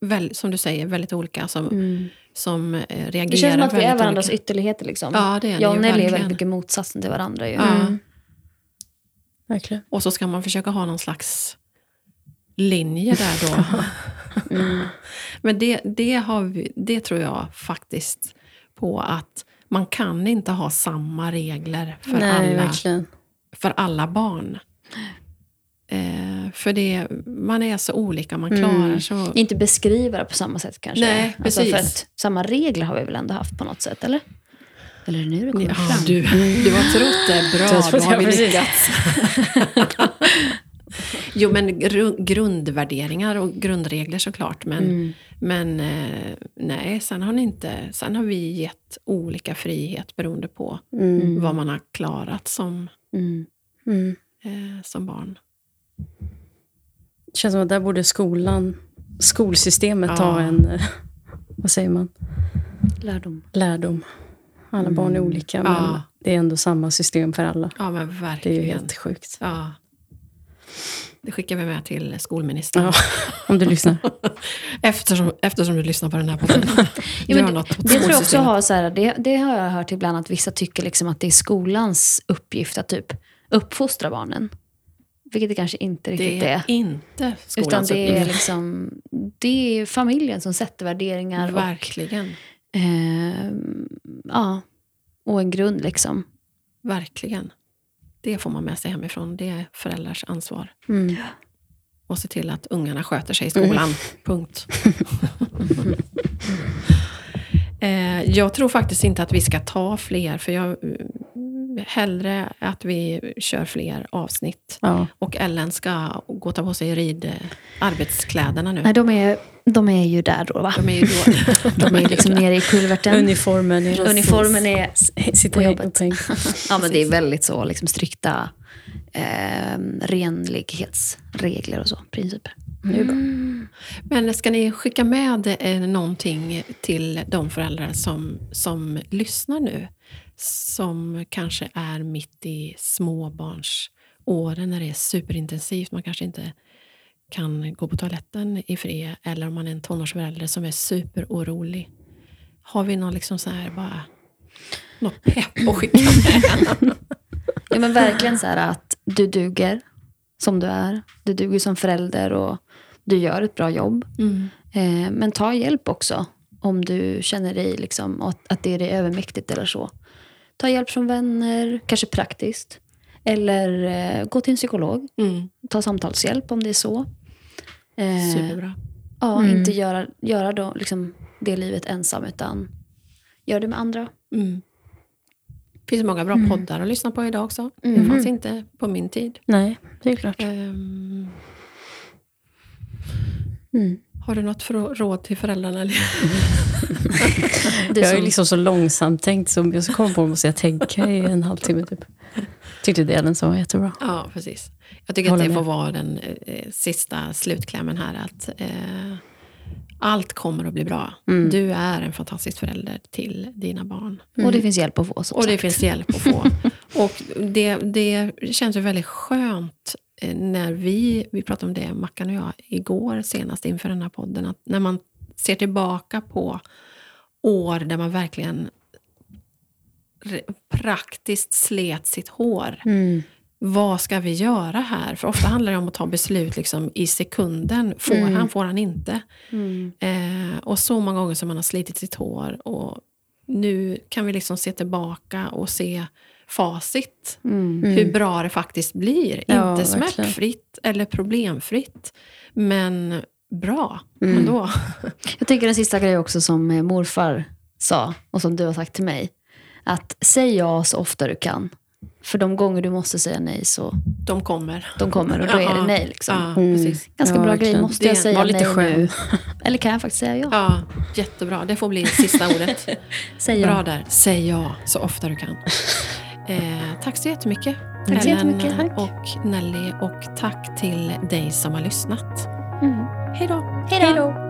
väl, som du säger, väldigt olika. Som, som eh, reagerar Mm. Det känns som att vi är varandras olika. ytterligheter. Liksom. Ja, det är jag ju och Nelly är verkligen. väldigt mycket motsatsen till varandra. Ju. Ja. Mm. Verkligen. Och så ska man försöka ha någon slags linje där då. [laughs] Mm. Men det, det, har vi, det tror jag faktiskt på att man kan inte ha samma regler för, Nej, alla, verkligen. för alla barn. Eh, för det, man är så olika, man Mm. klarar så... Inte beskriva det på samma sätt kanske. Nej, Alltså, för precis. att samma regler har vi väl ändå haft på något sätt, eller? Eller är det nu det kommer Ja, fram? du, du har trott det bra, Jag då har vi lyckats. [laughs] jo, men gru- grundvärderingar och grundregler såklart. Men, Mm. men eh, nej, sen har, inte, sen har vi gett olika frihet beroende på Mm. vad man har klarat som, Mm. Mm. eh, som barn. Det känns som att där borde skolan, skolsystemet Ja. ta en, [laughs] vad säger man, Lärdom. lärdom. Alla barn är olika, men Ja. det är ändå samma system för alla. Ja, men Det är verkligen. ju helt sjukt. Ja. Det skickar vi med till skolministern. Ja, [laughs] om du lyssnar. [laughs] Eftersom, eftersom du lyssnar på den här podden. Ja, men åt Det tror jag också har, så här, det, det har jag hört ibland att vissa tycker liksom att det är skolans uppgift att typ uppfostra barnen. Vilket det kanske inte riktigt Det är. är inte Utan det är, uppgift. liksom, det är familjen som sätter värderingar och, Verkligen. ehm, ja, och en grund. liksom. Verkligen. Det får man med sig hemifrån. Det är föräldrars ansvar. Mm. Och se till att ungarna sköter sig i skolan. Punkt. [laughs] eh, jag tror faktiskt inte att vi ska ta fler, för jag eh, hellre att vi kör fler avsnitt. Ja. Och Ellen ska gå och ta på sig rid, eh, nu. Nej, de är, de är ju där då, va? De är ju då... [laughs] De är liksom nere i kulverten. Uniformen är... Uniformen är... Sitter på jobbet. [laughs] Ja, men det är väldigt så liksom strikta eh, renlighetsregler och så, principer. Det är bra. Men ska ni skicka med eh, någonting till de föräldrar som, som lyssnar nu? Som kanske är mitt i småbarnsåren när det är superintensivt. Man kanske inte kan gå på toaletten i fred. Eller om man är en tonårsförälder som är superorolig. Har vi någon liksom så här bara... Något pepp att skicka med? [laughs] Ja, men verkligen så här att du duger som du är. Du duger som förälder och du gör ett bra jobb. Mm. Eh, men ta hjälp också om du känner dig liksom, att, att det är dig övermäktigt eller så. Ta hjälp från vänner, kanske praktiskt. Eller eh, gå till en psykolog. Mm. Ta samtalshjälp om det är så. Eh, Superbra. Ja, Mm. inte göra, göra då, liksom, det livet ensam, utan gör det med andra. Mm. Det finns många bra Mm. poddar att lyssna på idag också. Det Mhm. fanns inte på min tid. Nej, det är klart. Ehm, Mm. har du något för råd till föräldrarna? [laughs] Det jag är som- liksom så långsamt tänkt, så jag så kom på måste jag tänka i en halvtimme typ. Tyckte delen så var jättebra. Ja, precis. Jag tycker att Håller det med. får vara den eh, sista slutklämmen här. Att eh, allt kommer att bli bra. Mm. Du är en fantastisk förälder till dina barn. Och det finns hjälp att få. Som Och det sagt. finns hjälp att få. [laughs] och det, det känns ju väldigt skönt när vi, vi pratade om det, Mackan och jag, igår senast inför den här podden, att när man ser tillbaka på år där man verkligen praktiskt slet sitt hår. Mm. Vad ska vi göra här? För ofta handlar det om att ta beslut liksom i sekunden. Får Mm. han, får han inte? Eh, och så många gånger som man har slitit sitt hår. Och nu kan vi liksom se tillbaka och se facit. Mm. Hur bra det faktiskt blir. Ja, inte verkligen. smärtfritt eller problemfritt. Men bra Mm. ändå. [laughs] Jag tänker en sista grej också som eh, morfar sa och som du har sagt till mig. Att säg ja så ofta du kan. För de gånger du måste säga nej så De kommer. de kommer och då är det nej. Liksom. Ja, Mm. precis. Ganska Ja, bra verkligen. grej. Måste jag säga var lite nej skön. nu? [laughs] Eller kan jag faktiskt säga ja? Ja, jättebra. Det får bli sista ordet. [laughs] Säg ja. Bra där. Säg ja så ofta du kan. Eh, tack så jättemycket. Tack så jättemycket. Tack. och Nelly. Och tack till dig som har lyssnat. Mm. Hej då. Hej då!